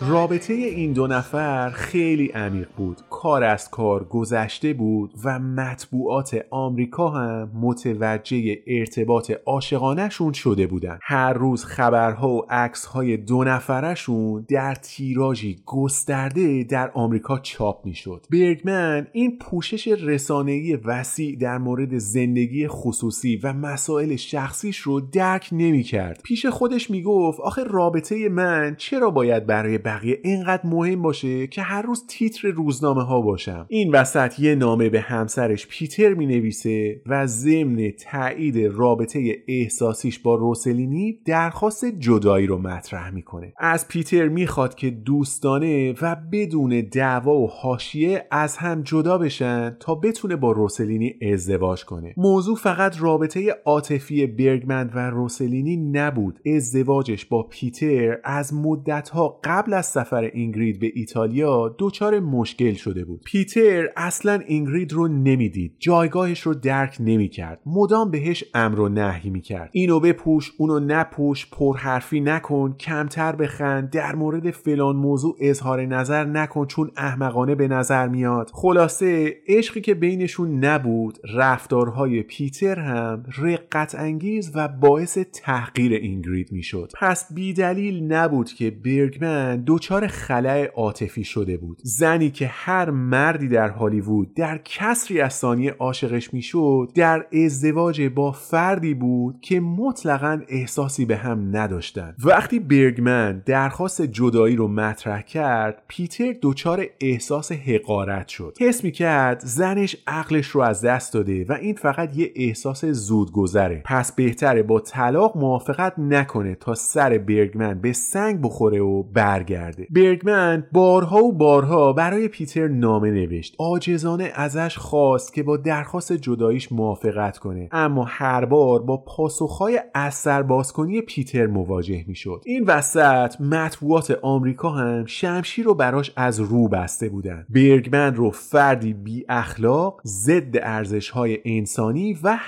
رابطه این دو نفر خیلی عمیق بود. کار از کار گذشته بود و مطبوعات آمریکا هم متوجه ارتباط عاشقانهشون شده بودن. هر روز خبرها و عکسهای دو نفرشون در تیراژی گسترده در آمریکا چاپ می‌شد. برگمن این پوشش رسانه‌ای وسیع در مورد زندگی خصوصی و مسائل شخصیش رو درک نمی‌کرد. پیش خودش می‌گفت آخه رابطه من چرا باید برای بقیه اینقدر مهم باشه که هر روز تیتر روزنامه ها باشم؟ این وسط یه نامه به همسرش پیتر می نویسه و ضمن تایید رابطه احساسیش با روسلینی درخواست جدایی رو مطرح می‌کنه. از پیتر می‌خواد که دوستانه و بدون دعوا و حاشیه از هم جدا بشن تا بتونه با روسلینی ازدواج کنه. موضوع فقط رابطه عاطفی برگمن و روسلینی نبود. ازدواجش با پیتر از مدتها قبل از سفر اینگرید به ایتالیا دچار مشکل شده بود. پیتر اصلا اینگرید رو نمی‌دید. جایگاهش رو درک نمی‌کرد. مدام بهش امر و نهی می‌کرد. اینو بپوش اونو نپوش پرحرفی نکن کمتر بخند در مورد فلان موضوع اظهار نظر نکن چون احمقانه به نظر میاد. خلاصه عشقی که بینشون نبود رفتارهای پیتر هم رقت انگیز و باعث تحقیر اینگرید می‌شد. پس بیدلیل نبود که برگمن دچار خلع عاطفی شده بود. زنی که هر مردی در هالیوود در کسری از ثانیه عاشقش می‌شد در ازدواج با فردی بود که مطلقا احساسی به هم نداشتن. وقتی برگمن درخواست جدایی رو مطرح کرد پیتر دچار احساس حقارت شد. حس می‌کرد زنش عقلش رو از دست داده و این فقط یه احساس زود گذره پس بهتره با طلاق موافقت نکنه تا سر برگمن به سنگ بخوره و برگرده. برگمن بارها و بارها برای پیتر نامه نوشت. آجزانه ازش خواست که با درخواست جداییش موافقت کنه. اما هر بار با پاسخهای اثر بازکنی پیتر مواجه می‌شد. این وسط مطبوعات آمریکا هم شمشیر رو براش از رو بسته بودن. برگمن رو فردی بی اخلاق ضد ارزش های انسانی و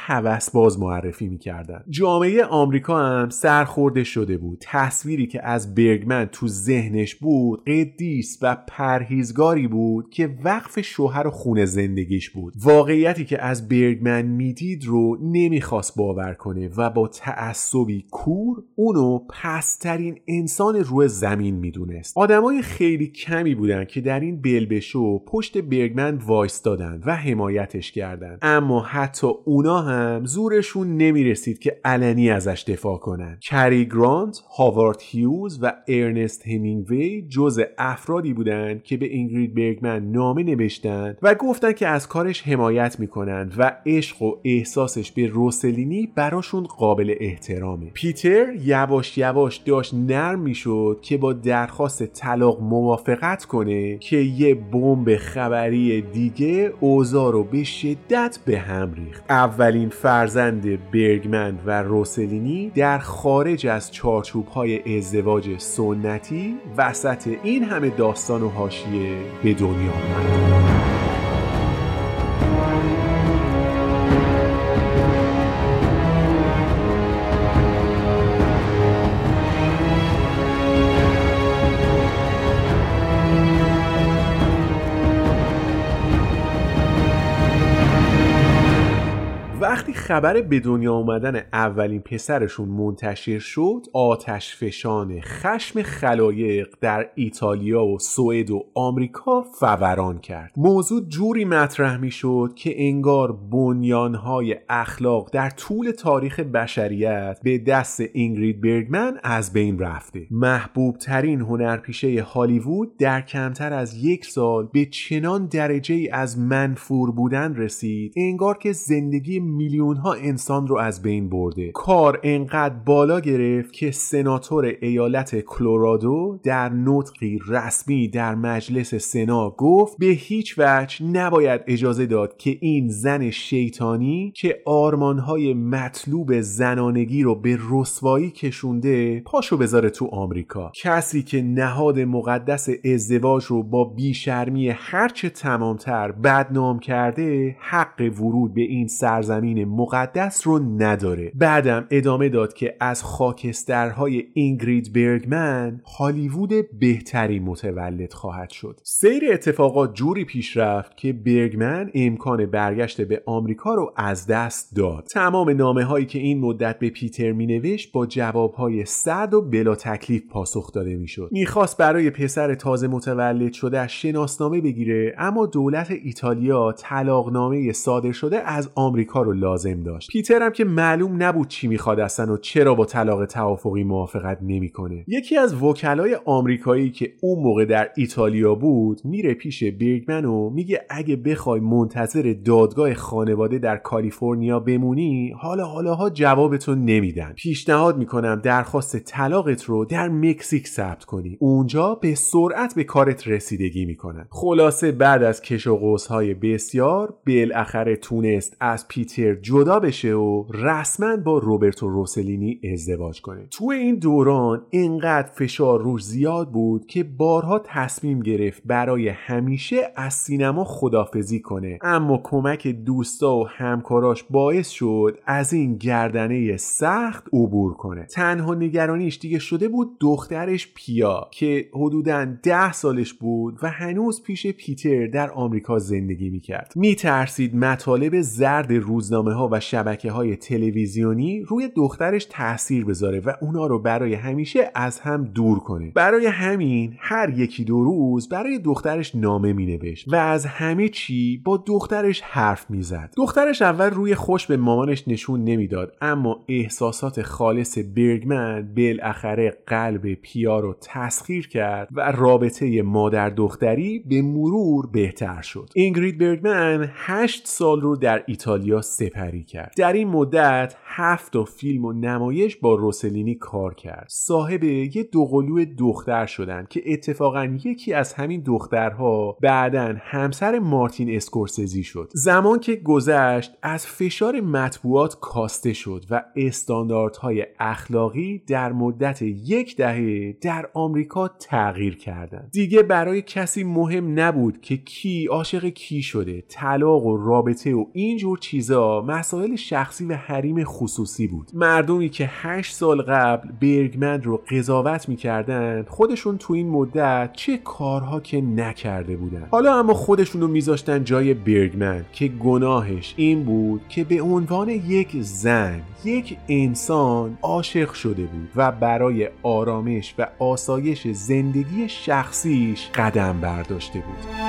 باز معرفی می‌کردن. جامعه آمریکا هم سرخورده شده بود. تصویری که از برگمن تو ذهنش بود قدیس و پرهیزگاری بود که وقف شوهر و خونه زندگیش بود. واقعیتی که از برگمن می‌دید رو نمی‌خواست باور کنه و با تعصبی کور اونو پسترین انسان روی زمین می‌دونست. آدمای خیلی کمی بودن که در این بلبشو پشت برگمن وایستادن و حمایتش کردند اما حتی اونا هم زورشون نمی‌رسید که علنی ازش دفاع کنن. کری گرانت هاوارد هیوز و ارنست همینگوی جز افرادی بودند که به اینگرید برگمن نامه نوشتند و گفتند که از کارش حمایت می‌کنند و عشق و احساسش به روسلینی براشون قابل احترامه. پیتر یواش یواش داشت نرم می‌شد که با درخواست طلاق موافقت کنه که یه بمب خبری دیگه اوضاع رو به شدت به هم ریخت. اولین فرزند برگمن و روسلینی در خارج از چارچوب های ازدواج سنتی وسط این همه داستان و حاشیه به دنیا آمد. خبر به دنیا آمدن اولین پسرشون منتشر شد آتش فشان خشم خلایق در ایتالیا و سوئد و آمریکا فوران کرد. موضوع جوری مطرح می شد که انگار بنیانهای اخلاق در طول تاریخ بشریت به دست اینگرید برگمن از بین رفته. محبوب ترین هنرپیشه هالیوود در کمتر از یک سال به چنان درجه از منفور بودن رسید انگار که زندگی میلیون ها انسان رو از بین برده. کار انقدر بالا گرفت که سناتور ایالت کلرادو در نطقی رسمی در مجلس سنا گفت به هیچ وجه نباید اجازه داد که این زن شیطانی که آرمانهای مطلوب زنانگی رو به رسوایی کشونده پاشو بذاره تو آمریکا. کسی که نهاد مقدس ازدواج رو با بیشرمی هرچه تمامتر بدنام کرده حق ورود به این سرزمین زمین مقدس رو نداره. بعدم ادامه داد که از خاکسترهای اینگرید برگمن هالیوود بهتری متولد خواهد شد. سیر اتفاقات جوری پیش رفت که برگمن امکان برگشت به آمریکا رو از دست داد. تمام نامه هایی که این مدت به پیتر مینوشت با جواب های سرد و بلا تکلیف پاسخ داده می‌شد. می‌خواست برای پسر تازه متولد شده شناسنامه بگیره اما دولت ایتالیا طلاقنامه صادر شده از آمریکا رو لازم داشت. پیتر هم که معلوم نبود چی می‌خواد اصلا و چرا با طلاق توافقی موافقت نمی‌کنه. یکی از وکلای آمریکایی که اون موقع در ایتالیا بود میره پیش برگمن و میگه اگه بخوای منتظر دادگاه خانواده در کالیفرنیا بمونی حالا حالاها جوابتو نمیدن. پیشنهاد می‌کنم درخواست طلاقت رو در مکزیک ثبت کنی. اونجا به سرعت به کارت رسیدگی می‌کنن. خلاصه بعد از کش و قوسهای بسیار بالاخره تونست از پیتر جدا بشه و رسما با روبرتو روسلینی ازدواج کنه. تو این دوران اینقدر فشار روش زیاد بود که بارها تصمیم گرفت برای همیشه از سینما خدافزی کنه. اما کمک دوستا و همکاراش باعث شد از این گردنه سخت عبور کنه. تنها نگرانیش دیگه شده بود دخترش پیا که حدودا ده سالش بود و هنوز پیش پیتر در آمریکا زندگی می‌کرد. میترسید مطالب زرد روزنامه ها و شبکه های تلویزیونی روی دخترش تاثیر بذاره و اونا رو برای همیشه از هم دور کنه. برای همین هر یکی دو روز برای دخترش نامه مینوشت و از همه چی با دخترش حرف می‌زد. دخترش اول روی خوش به مامانش نشون نمی‌داد اما احساسات خالص برگمن بالاخره قلب پیا رو تسخیر کرد و رابطه مادر دختری به مرور بهتر شد. اینگرید برگمن هشت سال رو در ایتالیا سپری کرد. در این مدت هفت تا فیلم و نمایش با روسلینی کار کرد. صاحب یه دوقلو دختر شدن که اتفاقا یکی از همین دخترها بعدا همسر مارتین اسکورسزی شد. زمان که گذشت از فشار مطبوعات کاسته شد و استانداردهای اخلاقی در مدت یک دهه در آمریکا تغییر کردند. دیگه برای کسی مهم نبود که کی عاشق کی شده طلاق و رابطه و اینجور چیزا مسائل شخصی و حریم خصوصی بود. مردمی که هشت سال قبل برگمن رو قضاوت می‌کردن خودشون تو این مدت چه کارها که نکرده بودن. حالا اما خودشون رو میذاشتن جای برگمن که گناهش این بود که به عنوان یک زن یک انسان عاشق شده بود و برای آرامش و آسایش زندگی شخصیش قدم برداشته بود.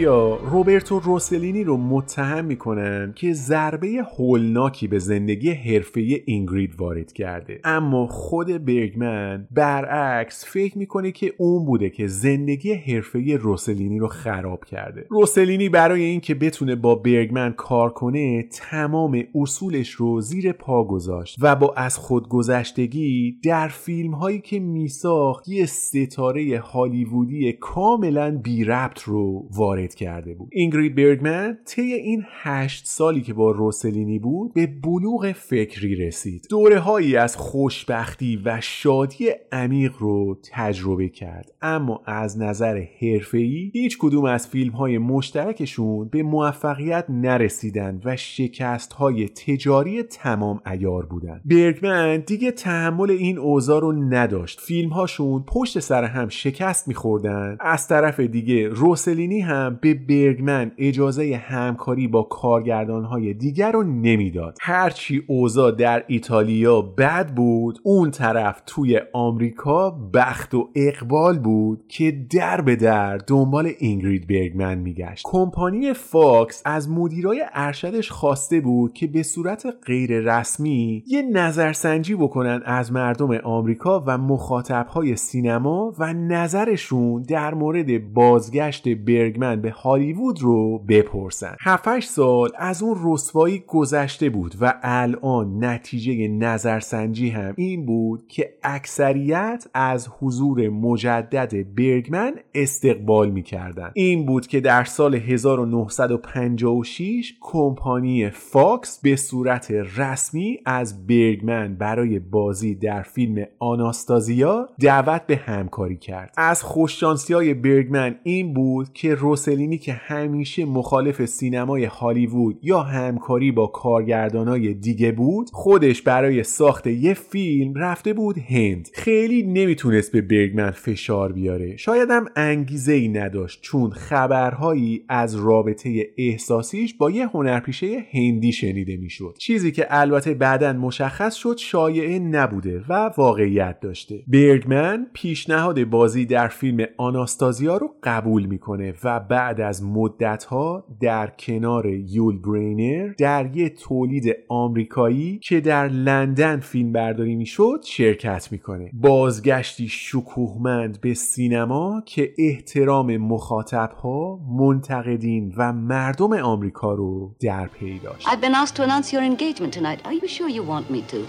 خیلیا روبرتو روسلینی رو متهم می‌کنن که ضربه هولناکی به زندگی حرفه اینگرید وارد کرده؟ اما خود برگمن برعکس فکر می‌کنه که اون بوده که زندگی حرفه روسلینی رو خراب کرده. روسلینی برای اینکه بتونه با برگمن کار کنه تمام اصولش رو زیر پا گذاشت و با از خودگذشتگی در فیلم هایی که میساخت یه ستاره هالیوودی کاملا بی ربط رو وارد کرده بود. اینگرید برگمن طی این هشت سالی که با روسلینی بود به بلوغ فکری رسید. دوره هایی از خوشبختی و شادی عمیق رو تجربه کرد. اما از نظر حرفه‌ای هیچ کدوم از فیلم های مشترکشون به موفقیت نرسیدن و شکست های تجاری تمام ایار بودن. برگمن دیگه تحمل این اوضاع رو نداشت. فیلم هاشون پشت سر هم شکست میخوردن. از طرف دیگه روسلینی هم به برگمن اجازه همکاری با کارگردانهای دیگر رو نمی‌داد. هرچی اوضاع در ایتالیا بد بود اون طرف توی آمریکا بخت و اقبال بود که در به در دنبال اینگرید برگمن میگشت. کمپانی فاکس از مدیرای ارشدش خواسته بود که به صورت غیر رسمی یه نظرسنجی بکنن از مردم آمریکا و مخاطبهای سینما و نظرشون در مورد بازگشت برگمن به هالیوود رو بپرسن. 7 سال از اون رسوایی گذشته بود و الان نتیجه نظرسنجی هم این بود که اکثریت از حضور مجدد برگمن استقبال می‌کردن. این بود که در سال 1956 کمپانی فاکس به صورت رسمی از برگمن برای بازی در فیلم آناستازیا دعوت به همکاری کرد. از خوششانسی های برگمن این بود که روسلینی که همیشه مخالف سینمای هالیوود یا همکاری با کارگردانای دیگه بود خودش برای ساخت یه فیلم رفته بود هند. خیلی نمی‌تونست به برگمن فشار بیاره. شاید هم انگیزه ای نداشت چون خبرهایی از رابطه احساسیش با یه هنرپیشه هندی شنیده می‌شد. چیزی که البته بعدا مشخص شد شایعه نبوده و واقعیت داشته. برگمن پیشنهاد بازی در فیلم آناستازیا رو قبول می‌کنه و بعد از مدتها در کنار یول برینر در یه تولید آمریکایی که در لندن فیلم برداری می‌شد شرکت می‌کنه بازگشتی شکوهمند به سینما که احترام مخاطبها منتقدین و مردم آمریکا رو در پی داشت I've been asked to announce your engagement tonight. Are you sure you want me to?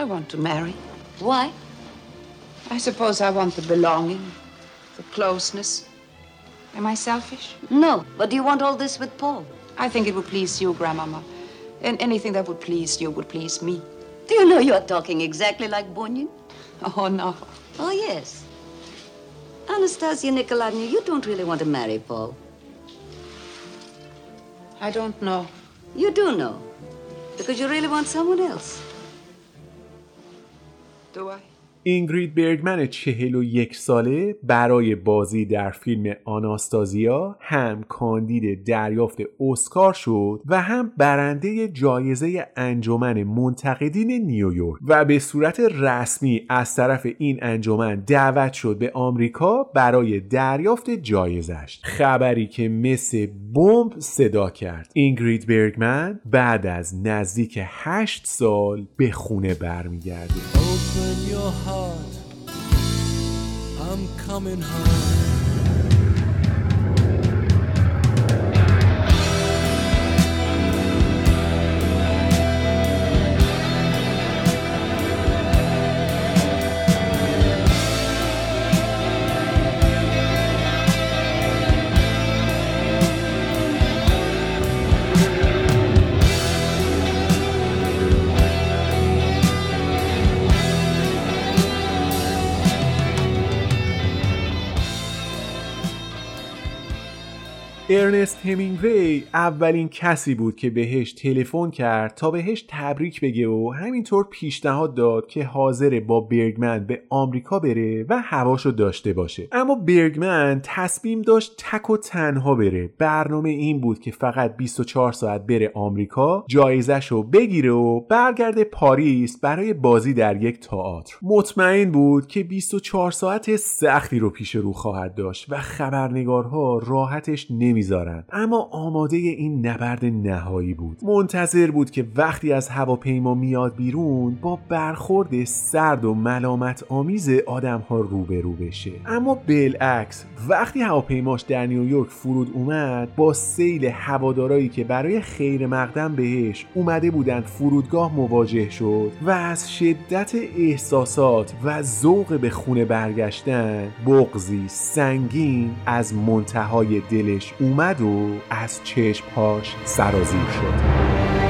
I want to marry. Why? I suppose I want the belonging, the closeness. Am I selfish? No. But do you want all this with Paul? I think it would please you, Grandmama. And anything that would please you would please me. Do you know you're talking exactly like Bunyan? Oh, no. Oh, yes. Anastasia Nikolaevna, you don't really want to marry Paul. I don't know. You do know. Because you really want someone else. Do I? اینگرید برگمن چهل و یک ساله برای بازی در فیلم آناستازیا هم کاندید دریافت اسکار شد و هم برنده جایزه انجمن منتقدین نیویورک و به صورت رسمی از طرف این انجمن دعوت شد به آمریکا برای دریافت جایزش خبری که مثل بمب صدا کرد. اینگرید برگمن بعد از نزدیک هشت سال به خونه برمیگرده. I'm coming home. ارنست همینگوی اولین کسی بود که بهش تلفن کرد تا بهش تبریک بگه و همینطور پیشنهاد داد که حاضر با برگمن به آمریکا بره و هواشو داشته باشه. اما برگمن تصمیم داشت تک و تنها بره. برنامه این بود که فقط 24 ساعت بره آمریکا جایزشو بگیره و برگرده پاریس برای بازی در یک تئاتر. مطمئن بود که 24 ساعت سختی رو پیش رو خواهد داشت و خبرنگارها راحتش نمی نمی‌ذارن اما آماده این نبرد نهایی بود. منتظر بود که وقتی از هواپیما میاد بیرون با برخورد سرد و ملامت آمیز آدم ها روبرو بشه. اما بالعکس وقتی هواپیماش در نیویورک فرود اومد با سیل هوادارایی که برای خیر مقدم بهش اومده بودن فرودگاه مواجه شد و از شدت احساسات و ذوق به خونه برگشتن بغزی سنگین از منتهای دلش اومد و از چشمهاش سرازیر شد.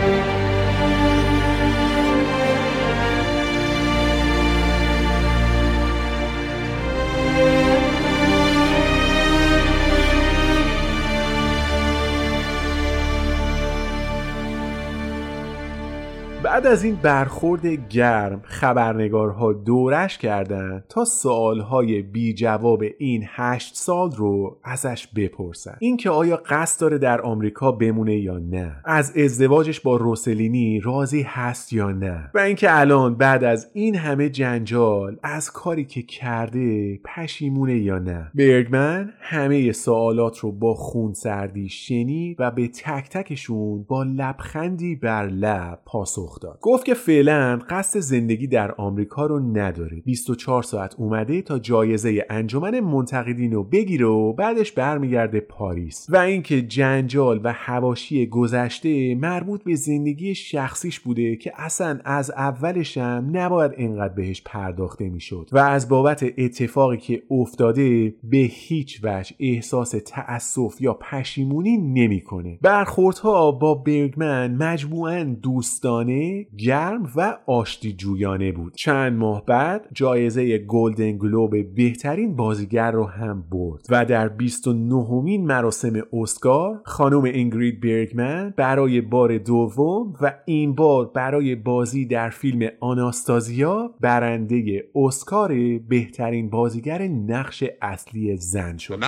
بعد از این برخورد گرم خبرنگارها دورش کردند تا سوالهای بی جواب این هشت سال رو ازش بپرسن. اینکه آیا قصد داره در آمریکا بمونه یا نه؟ از ازدواجش با روسلینی راضی هست یا نه؟ و اینکه الان بعد از این همه جنجال از کاری که کرده پشیمونه یا نه؟ برگمن همه سوالات رو با خون سردی شنید و به تک تکشون با لبخندی بر لب پاسخ داد. گفت که فعلا قصد زندگی در آمریکا رو نداره. 24 ساعت اومده تا جایزه انجمن منتقدین رو بگیره و بعدش برمیگرده پاریس. و اینکه جنجال و حواشی گذشته مربوط به زندگی شخصیش بوده که اصلا از اولش هم نباید اینقدر بهش پرداخته می‌شد. و از بابت اتفاقی که افتاده به هیچ وجه احساس تأسف یا پشیمونی نمی‌کنه. برخوردها با برگمن مجموعاً دوستانه، گرم و آشتی جویانه بود. چند ماه بعد جایزه گلدن گلوب بهترین بازیگر رو هم برد و در 29 مین مراسم اسکار خانم اینگرید برگمن برای بار دوم و این بار برای بازی در فیلم آناستازیا برنده اسکار بهترین بازیگر نقش اصلی زن شد.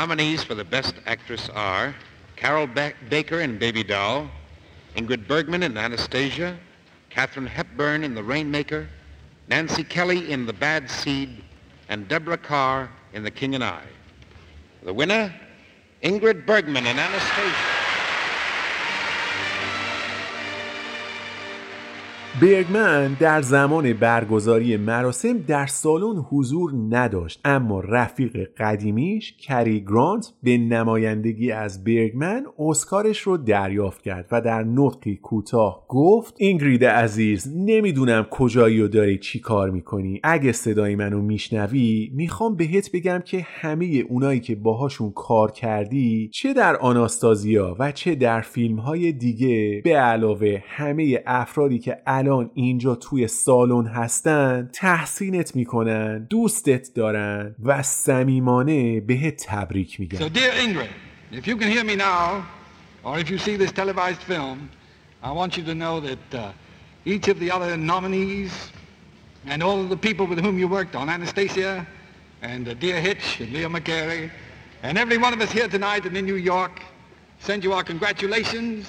Carol ba- Baker in Baby Doll, Ingrid Bergman in Anastasia, Katherine Hepburn in The Rainmaker, Nancy Kelly in The Bad Seed, and Deborah Carr in The King and I. The winner, Ingrid Bergman in Anastasia. برگمن در زمان برگزاری مراسم در سالن حضور نداشت اما رفیق قدیمیش کری گرانت به نمایندگی از برگمن اسکارش رو دریافت کرد و در نطقی کوتاه گفت اینگرید عزیز نمی‌دونم کجایی و داری چی کار می‌کنی؟ اگه صدای منو میشنوی می‌خوام بهت بگم که همه اونایی که باهاشون کار کردی چه در آناستازیا و چه در فیلم های دیگه به علاوه همه افرادی که الان اینجا توی سالن هستن تحسینت میکنن دوستت دارن و صمیمانه بهت تبریک میگن So, dear Ingrid, if you can hear me now, or if you see this televised film, I want you to know that uh, each of the other nominees and all of the people with whom you worked on Anastasia and uh, Dear Hitch and Leo McCary and every one of us here tonight and in New York send you our congratulations,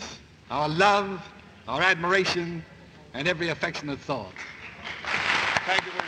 our love, our admiration, and every affectionate thought. Thank you.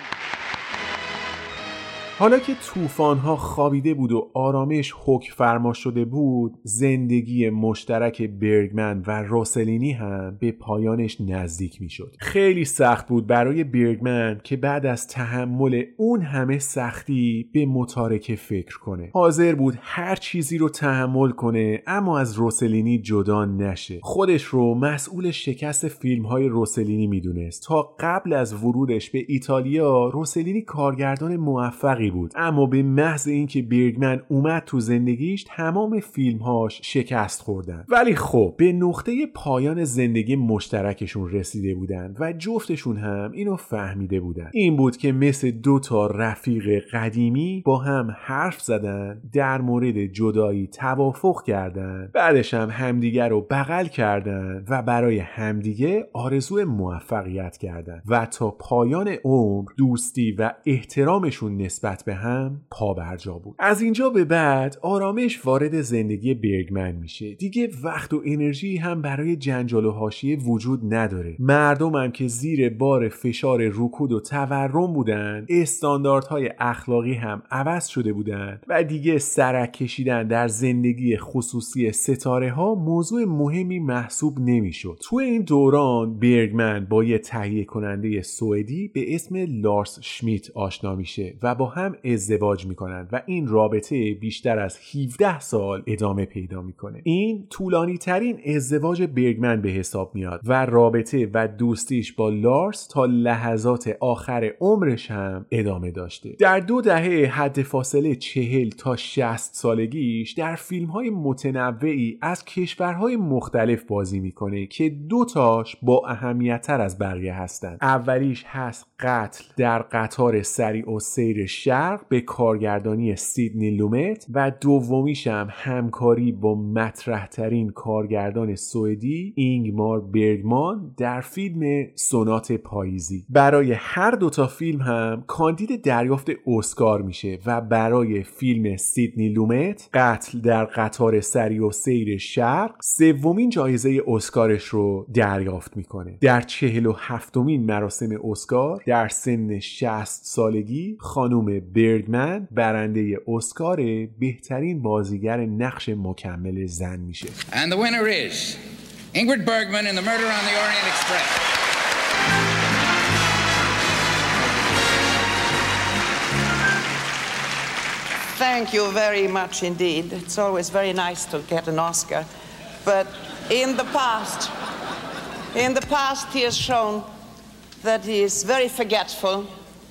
حالا که طوفان‌ها خوابیده بود و آرامش حکم فرما شده بود زندگی مشترک برگمن و روسلینی هم به پایانش نزدیک می‌شد. خیلی سخت بود برای برگمن که بعد از تحمل اون همه سختی به متارکه فکر کنه. حاضر بود هر چیزی رو تحمل کنه اما از روسلینی جدا نشه. خودش رو مسئول شکست فیلم های روسلینی می‌دونست. تا قبل از ورودش به ایتالیا روسلینی کارگردان موفقی بود. اما به محض اینکه برگمن اومد تو زندگیش تمام فیلمهاش شکست خوردن. ولی خب به نقطه پایان زندگی مشترکشون رسیده بودن و جفتشون هم اینو فهمیده بودن. این بود که مثل دو تا رفیق قدیمی با هم حرف زدن در مورد جدایی توافق کردن بعدش هم همدیگه رو بغل کردن و برای همدیگه آرزو موفقیت کردن. و تا پایان عمر دوستی و احترامشون نسبت به هم پا برجا بود. از اینجا به بعد آرامش وارد زندگی برگمن میشه. دیگه وقت و انرژی هم برای جنجال و حاشیه وجود نداره. مردم هم که زیر بار فشار رکود و تورم بودن استانداردهای اخلاقی هم عوض شده بودن و دیگه سرک کشیدن در زندگی خصوصی ستاره ها موضوع مهمی محسوب نمی‌شد. تو این دوران برگمن با یه تهیه کننده سوئدی به اسم لارس شمیت آشنا میشه و با هم ازدواج می‌کنن و این رابطه بیشتر از 17 سال ادامه پیدا می‌کنه. این طولانی ترین ازدواج برگمن به حساب میاد و رابطه و دوستیش با لارس تا لحظات آخر عمرش هم ادامه داشته. در دو دهه حد فاصله چهل تا 60 سالگیش در فیلم های متنوعی از کشورهای مختلف بازی می‌کنه که دو تاش با اهمیت تر از بقیه هستند. اولیش هست قتل. در قطار سریع و سیر شرق به کارگردانی سیدنی لومت و دومیش هم همکاری با مطرح ترین کارگردان سوئدی اینگمار برگمان در فیلم سونات پاییزی. برای هر دوتا فیلم هم کاندید دریافت اسکار میشه و برای فیلم سیدنی لومت قتل در قطار سریع و سیر شرق سومین جایزه اسکارش رو دریافت می‌کنه. در چهل و هفتمین مراسم اسکار در سن 60 سالگی خانم بردمن برنده اسکار بهترین بازیگر نقش مکمل زن میشه And the winner is Ingrid Bergman in The Murder on the Orient Express Thank you very much indeed. It's always very nice to get an Oscar. But in the past, in the past he has shown that he is very forgetful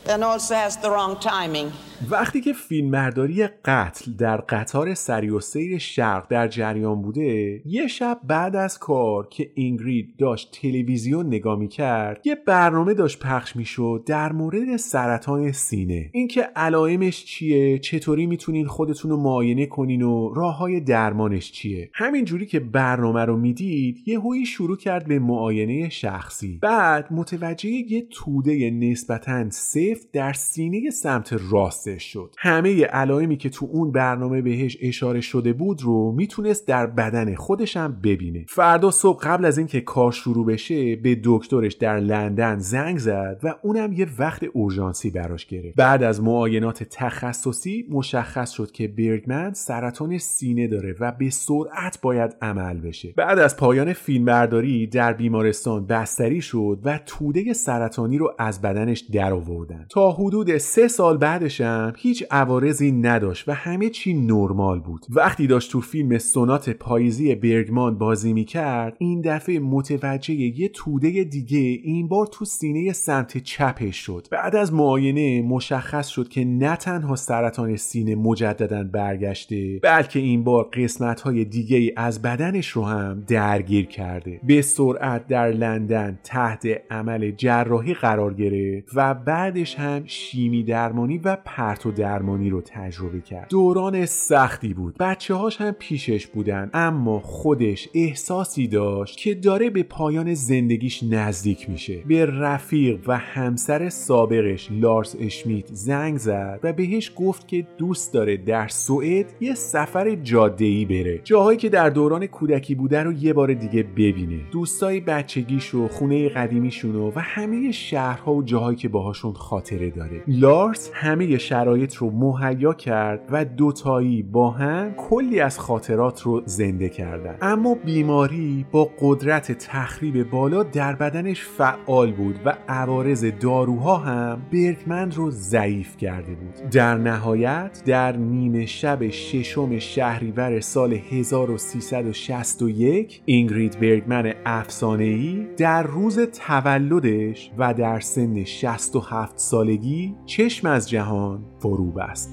and also has the wrong timing. وقتی که فیلمبرداری قتل در قطار سری شرق در جریان بوده یه شب بعد از کار که اینگرید داشت تلویزیون نگاه می‌کرد یه برنامه داشت پخش می‌شد در مورد سرطان سینه. اینکه علائمش چیه چطوری می‌تونین خودتون رو معاینه کنین و راه های درمانش چیه. همینجوری که برنامه رو می‌دید یه هویی شروع کرد به معاینه شخصی. بعد متوجه یه توده نسبتا سفت در سینه سمت راست شد. همه علائمی که تو اون برنامه بهش اشاره شده بود رو می‌تونست در بدن خودش هم ببینه. فردا صبح قبل از اینکه کار شروع بشه به دکترش در لندن زنگ زد و اونم یه وقت اورژانسی براش گرفت. بعد از معاینات تخصصی مشخص شد که برگمن سرطان سینه داره و به سرعت باید عمل بشه. بعد از پایان فیلمبرداری در بیمارستان بستری شد و توده سرطانی رو از بدنش درآوردن. تا حدود سه سال بعدش هیچ عوارضی نداشت و همه چی نرمال بود. وقتی داشت تو فیلم سونات پاییزی برگمان بازی می‌کرد این دفعه متوجه یه توده دیگه این بار تو سینه سمت چپش شد. بعد از معاینه مشخص شد که نه تنها سرطان سینه مجددا برگشته بلکه این بار قسمت های دیگه از بدنش رو هم درگیر کرده. به سرعت در لندن تحت عمل جراحی قرار گرفت و بعدش هم شیمی درمانی و پرت و درمانی رو تجربه کرد. دوران سختی بود. بچه هاش هم پیشش بودن اما خودش احساسی داشت که داره به پایان زندگیش نزدیک میشه. به رفیق و همسر سابقش لارس اشمیت زنگ زد و بهش گفت که دوست داره در سوئد یه سفر جاده بره. جاهایی که در دوران کودکی بوده رو یه بار دیگه ببینه. دوستای بچگیش و خونه قدیمیشون و همه شهرها و جاهایی که باهاشون خاطره داره. لارس همه شرایط رو مهیا کرد و دوتایی با هم کلی از خاطرات رو زنده کردن. اما بیماری با قدرت تخریب بالا در بدنش فعال بود و عوارض داروها هم برگمند رو ضعیف کرده بود. در نهایت در نیمه شب ششم شهریور سال 1361 اینگرید برگمن افسانه‌ای در روز تولدش و در سن 67 سالگی چشم از جهان فرو بست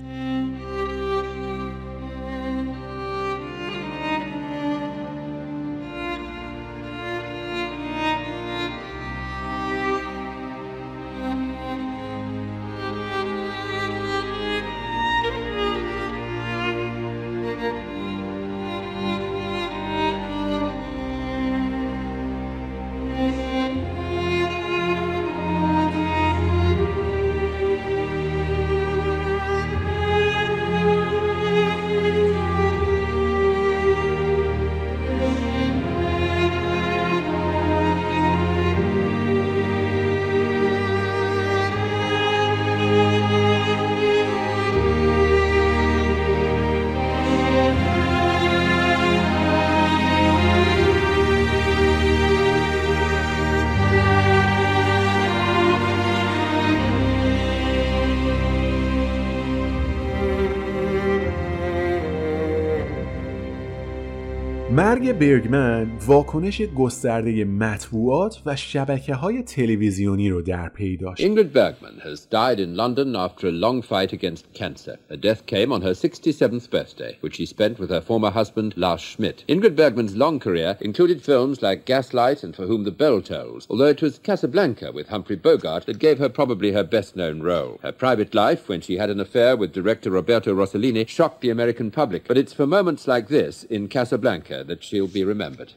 مرگ برگمن واکنش گسترده مطبوعات و شبکه های تلویزیونی رو در پی داشت. Ingrid Bergman has died in London after a long fight against cancer. Her death came on her 67th birthday, which she spent with her former husband Lars Schmidt. Ingrid Bergman's long career included films like Gaslight and For Whom the Bell Tolls, although it was Casablanca with Humphrey Bogart that gave her probably her best-known role. Her private life, when she had an affair with director Roberto Rossellini, shocked the American public, but it's for moments like this in Casablanca that she'll be remembered.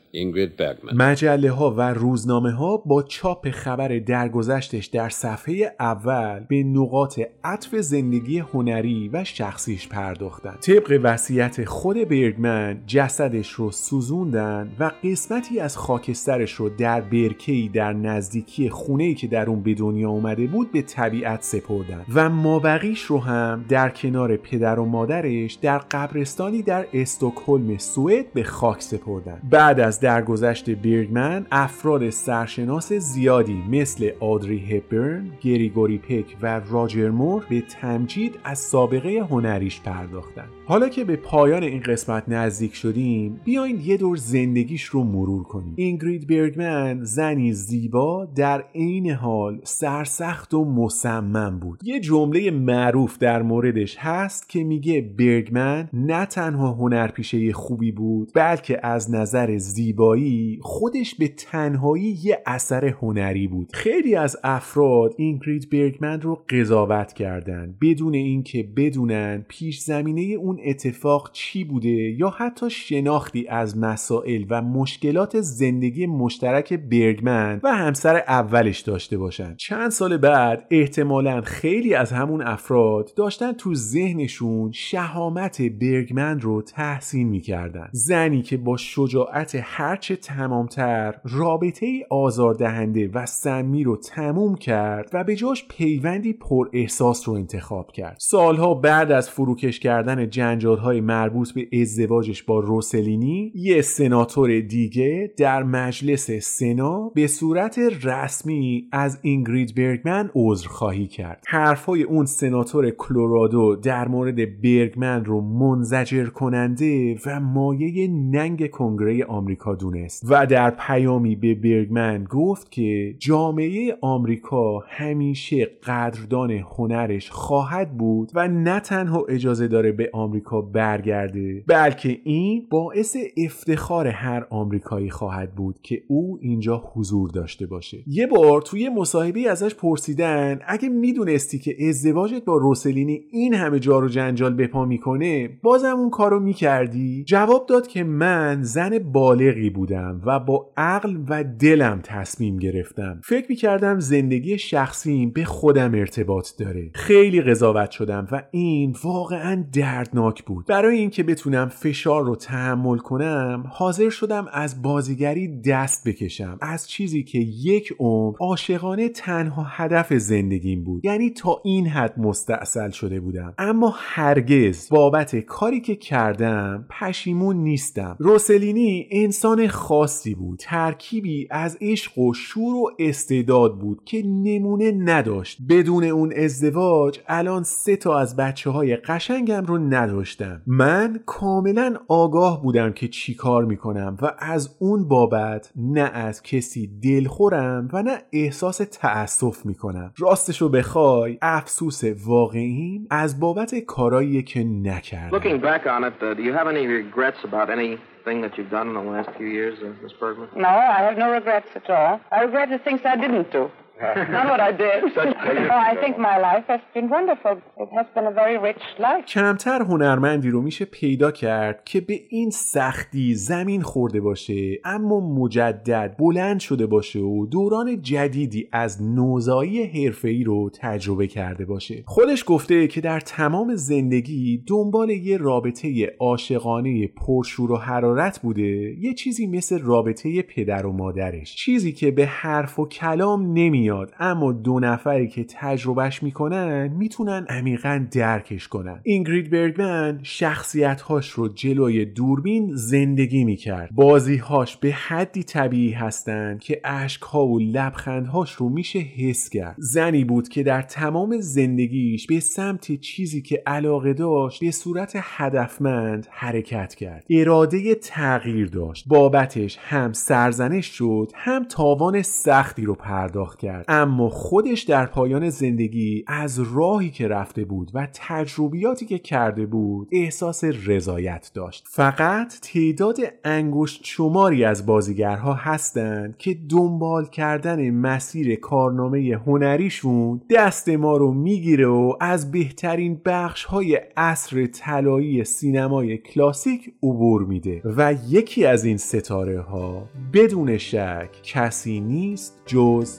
Bergman. مجله ها و روزنامه ها با چاپ خبر درگذشتش در صفحه اول به نقاط عطف زندگی هنری و شخصیش پرداختن طبق وصیت خود برگمن جسدش رو سوزوندن و قسمتی از خاکسترش رو در برکه‌ای در نزدیکی خونه‌ای که در اون به دنیا اومده بود به طبیعت سپردن. و مابقیش رو هم در کنار پدر و مادرش در قبرستانی در استکهلم سوئد به خاک خاک سپردن. بعد از درگذشت برگمن افراد سرشناس زیادی مثل آدری هپبرن، گریگوری پک و راجر مور به تمجید از سابقه هنریش پرداختن حالا که به پایان این قسمت نزدیک شدیم بیاین یه دور زندگیش رو مرور کنیم. اینگرید برگمن زنی زیبا در عین حال سرسخت و مصمم بود. یه جمله معروف در موردش هست که میگه برگمن نه تنها هنرپیشه خوبی بود بلکه از نظر زیبایی خودش به تنهایی یه اثر هنری بود. خیلی از افراد اینگرید برگمن رو قضاوت کردن. بدون اینکه بدونن پیش زمینه اون اتفاق چی بوده یا حتی شناختی از مسائل و مشکلات زندگی مشترک برگمن و همسر اولش داشته باشن. چند سال بعد احتمالا خیلی از همون افراد داشتن تو ذهنشون شهامت برگمن رو تحسین می‌کردن. زنی که با شجاعت هرچه تمامتر رابطه آزاردهنده و سمی رو تموم کرد و به جاش پیوندی پر احساس رو انتخاب کرد. سالها بعد از فروکش کردن جنجال های مربوط به ازدواجش با روسلینی یه سناتور دیگه در مجلس سنا به صورت رسمی از اینگرید برگمن عذرخواهی کرد. حرفای اون سناتور کلورادو در مورد برگمن رو منزجر کننده و مایه ننگ کنگره آمریکا دونست. و در پیامی به برگمن گفت که جامعه آمریکا همیشه قدردان هنرش خواهد بود و نه تنها اجازه داره به آمریکا برگرده بلکه این باعث افتخار هر آمریکایی خواهد بود که او اینجا حضور داشته باشه. یه بار توی مصاحبه ازش پرسیدن اگه می‌دونستی که ازدواجت با روسلینی این همه جار و جنجال به پا می‌کنه بازم اون کارو می‌کردی؟ جواب داد که من زن بالغی بودم و با عقل و دلم تصمیم گرفتم. فکر می‌کردم زندگی شخصیم به خودم ارتباط داره. خیلی قضاوت شدم و این واقعا دردناک بود. برای اینکه بتونم فشار رو تحمل کنم حاضر شدم از بازیگری دست بکشم. از چیزی که یک عمر عاشقانه تنها هدف زندگیم بود. یعنی تا این حد مستاصل شده بودم. اما هرگز بابت کاری که کردم پشیمون نیستم. روسلینی انسان خاصی بود. ترکیبی از عشق و شور و استعداد بود که نمونه نداشت. بدون اون ازدواج الان سه تا از بچه های قشنگم رو نداشتم. من کاملا آگاه بودم که چی کار می‌کنم و از اون بابت نه از کسی دلخورم و نه احساس تأسف می‌کنم. راستشو بخوای افسوس واقعیم از بابت کارایی که نکردم. Anything that you've done in the last few years, uh, Miss Bergman? No, I have no regrets at all. I regret the things I didn't do. Not what I did. oh, I think my life has been wonderful. It has been a very rich life. کمتر هنرمندی رو میشه پیدا کرد که به این سختی زمین خورده باشه اما مجدد بلند شده باشه و دوران جدیدی از نوزایی حرفه‌ای رو تجربه کرده باشه خودش گفته که در تمام زندگی دنبال یه رابطه عاشقانه پرشور و حرارت بوده یه چیزی مثل رابطه پدر و مادرش چیزی که به حرف و کلام نمیاد اما دو نفری که تجربهش می‌کنن می‌تونن عمیقا درکش کنن. اینگرید برگمن شخصیتهاش رو جلوی دوربین زندگی می‌کرد. بازیهاش به حدی طبیعی هستند که اشکها و لبخندهاش رو میشه حس کرد. زنی بود که در تمام زندگیش به سمت چیزی که علاقه داشت به صورت هدفمند حرکت کرد. اراده تغییر داشت. بابتش هم سرزنش شد هم تاوان سختی رو پرداخت کرد. اما خودش در پایان زندگی از راهی که رفته بود و تجربیاتی که کرده بود احساس رضایت داشت. فقط تعداد انگشت شماری از بازیگرها هستند که دنبال کردن مسیر کارنامه هنریشون دست ما رو می‌گیره و از بهترین بخش های عصر طلایی سینمای کلاسیک عبور میده. و یکی از این ستاره ها بدون شک کسی نیست جز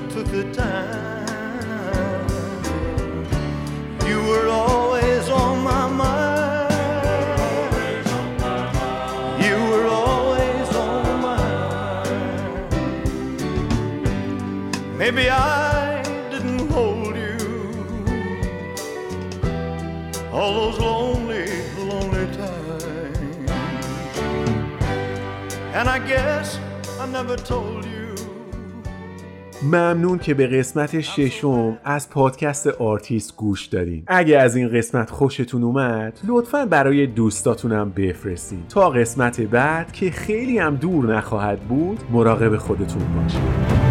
took the time. You were always on my mind. You were always on my mind. Maybe I didn't hold you all those lonely, lonely times. And I guess I never told you. ممنون که به قسمت ششم از پادکست آرتیست گوش دارین اگه از این قسمت خوشتون اومد لطفا برای دوستاتونم بفرستین. تا قسمت بعد که خیلی هم دور نخواهد بود مراقب خودتون باشین.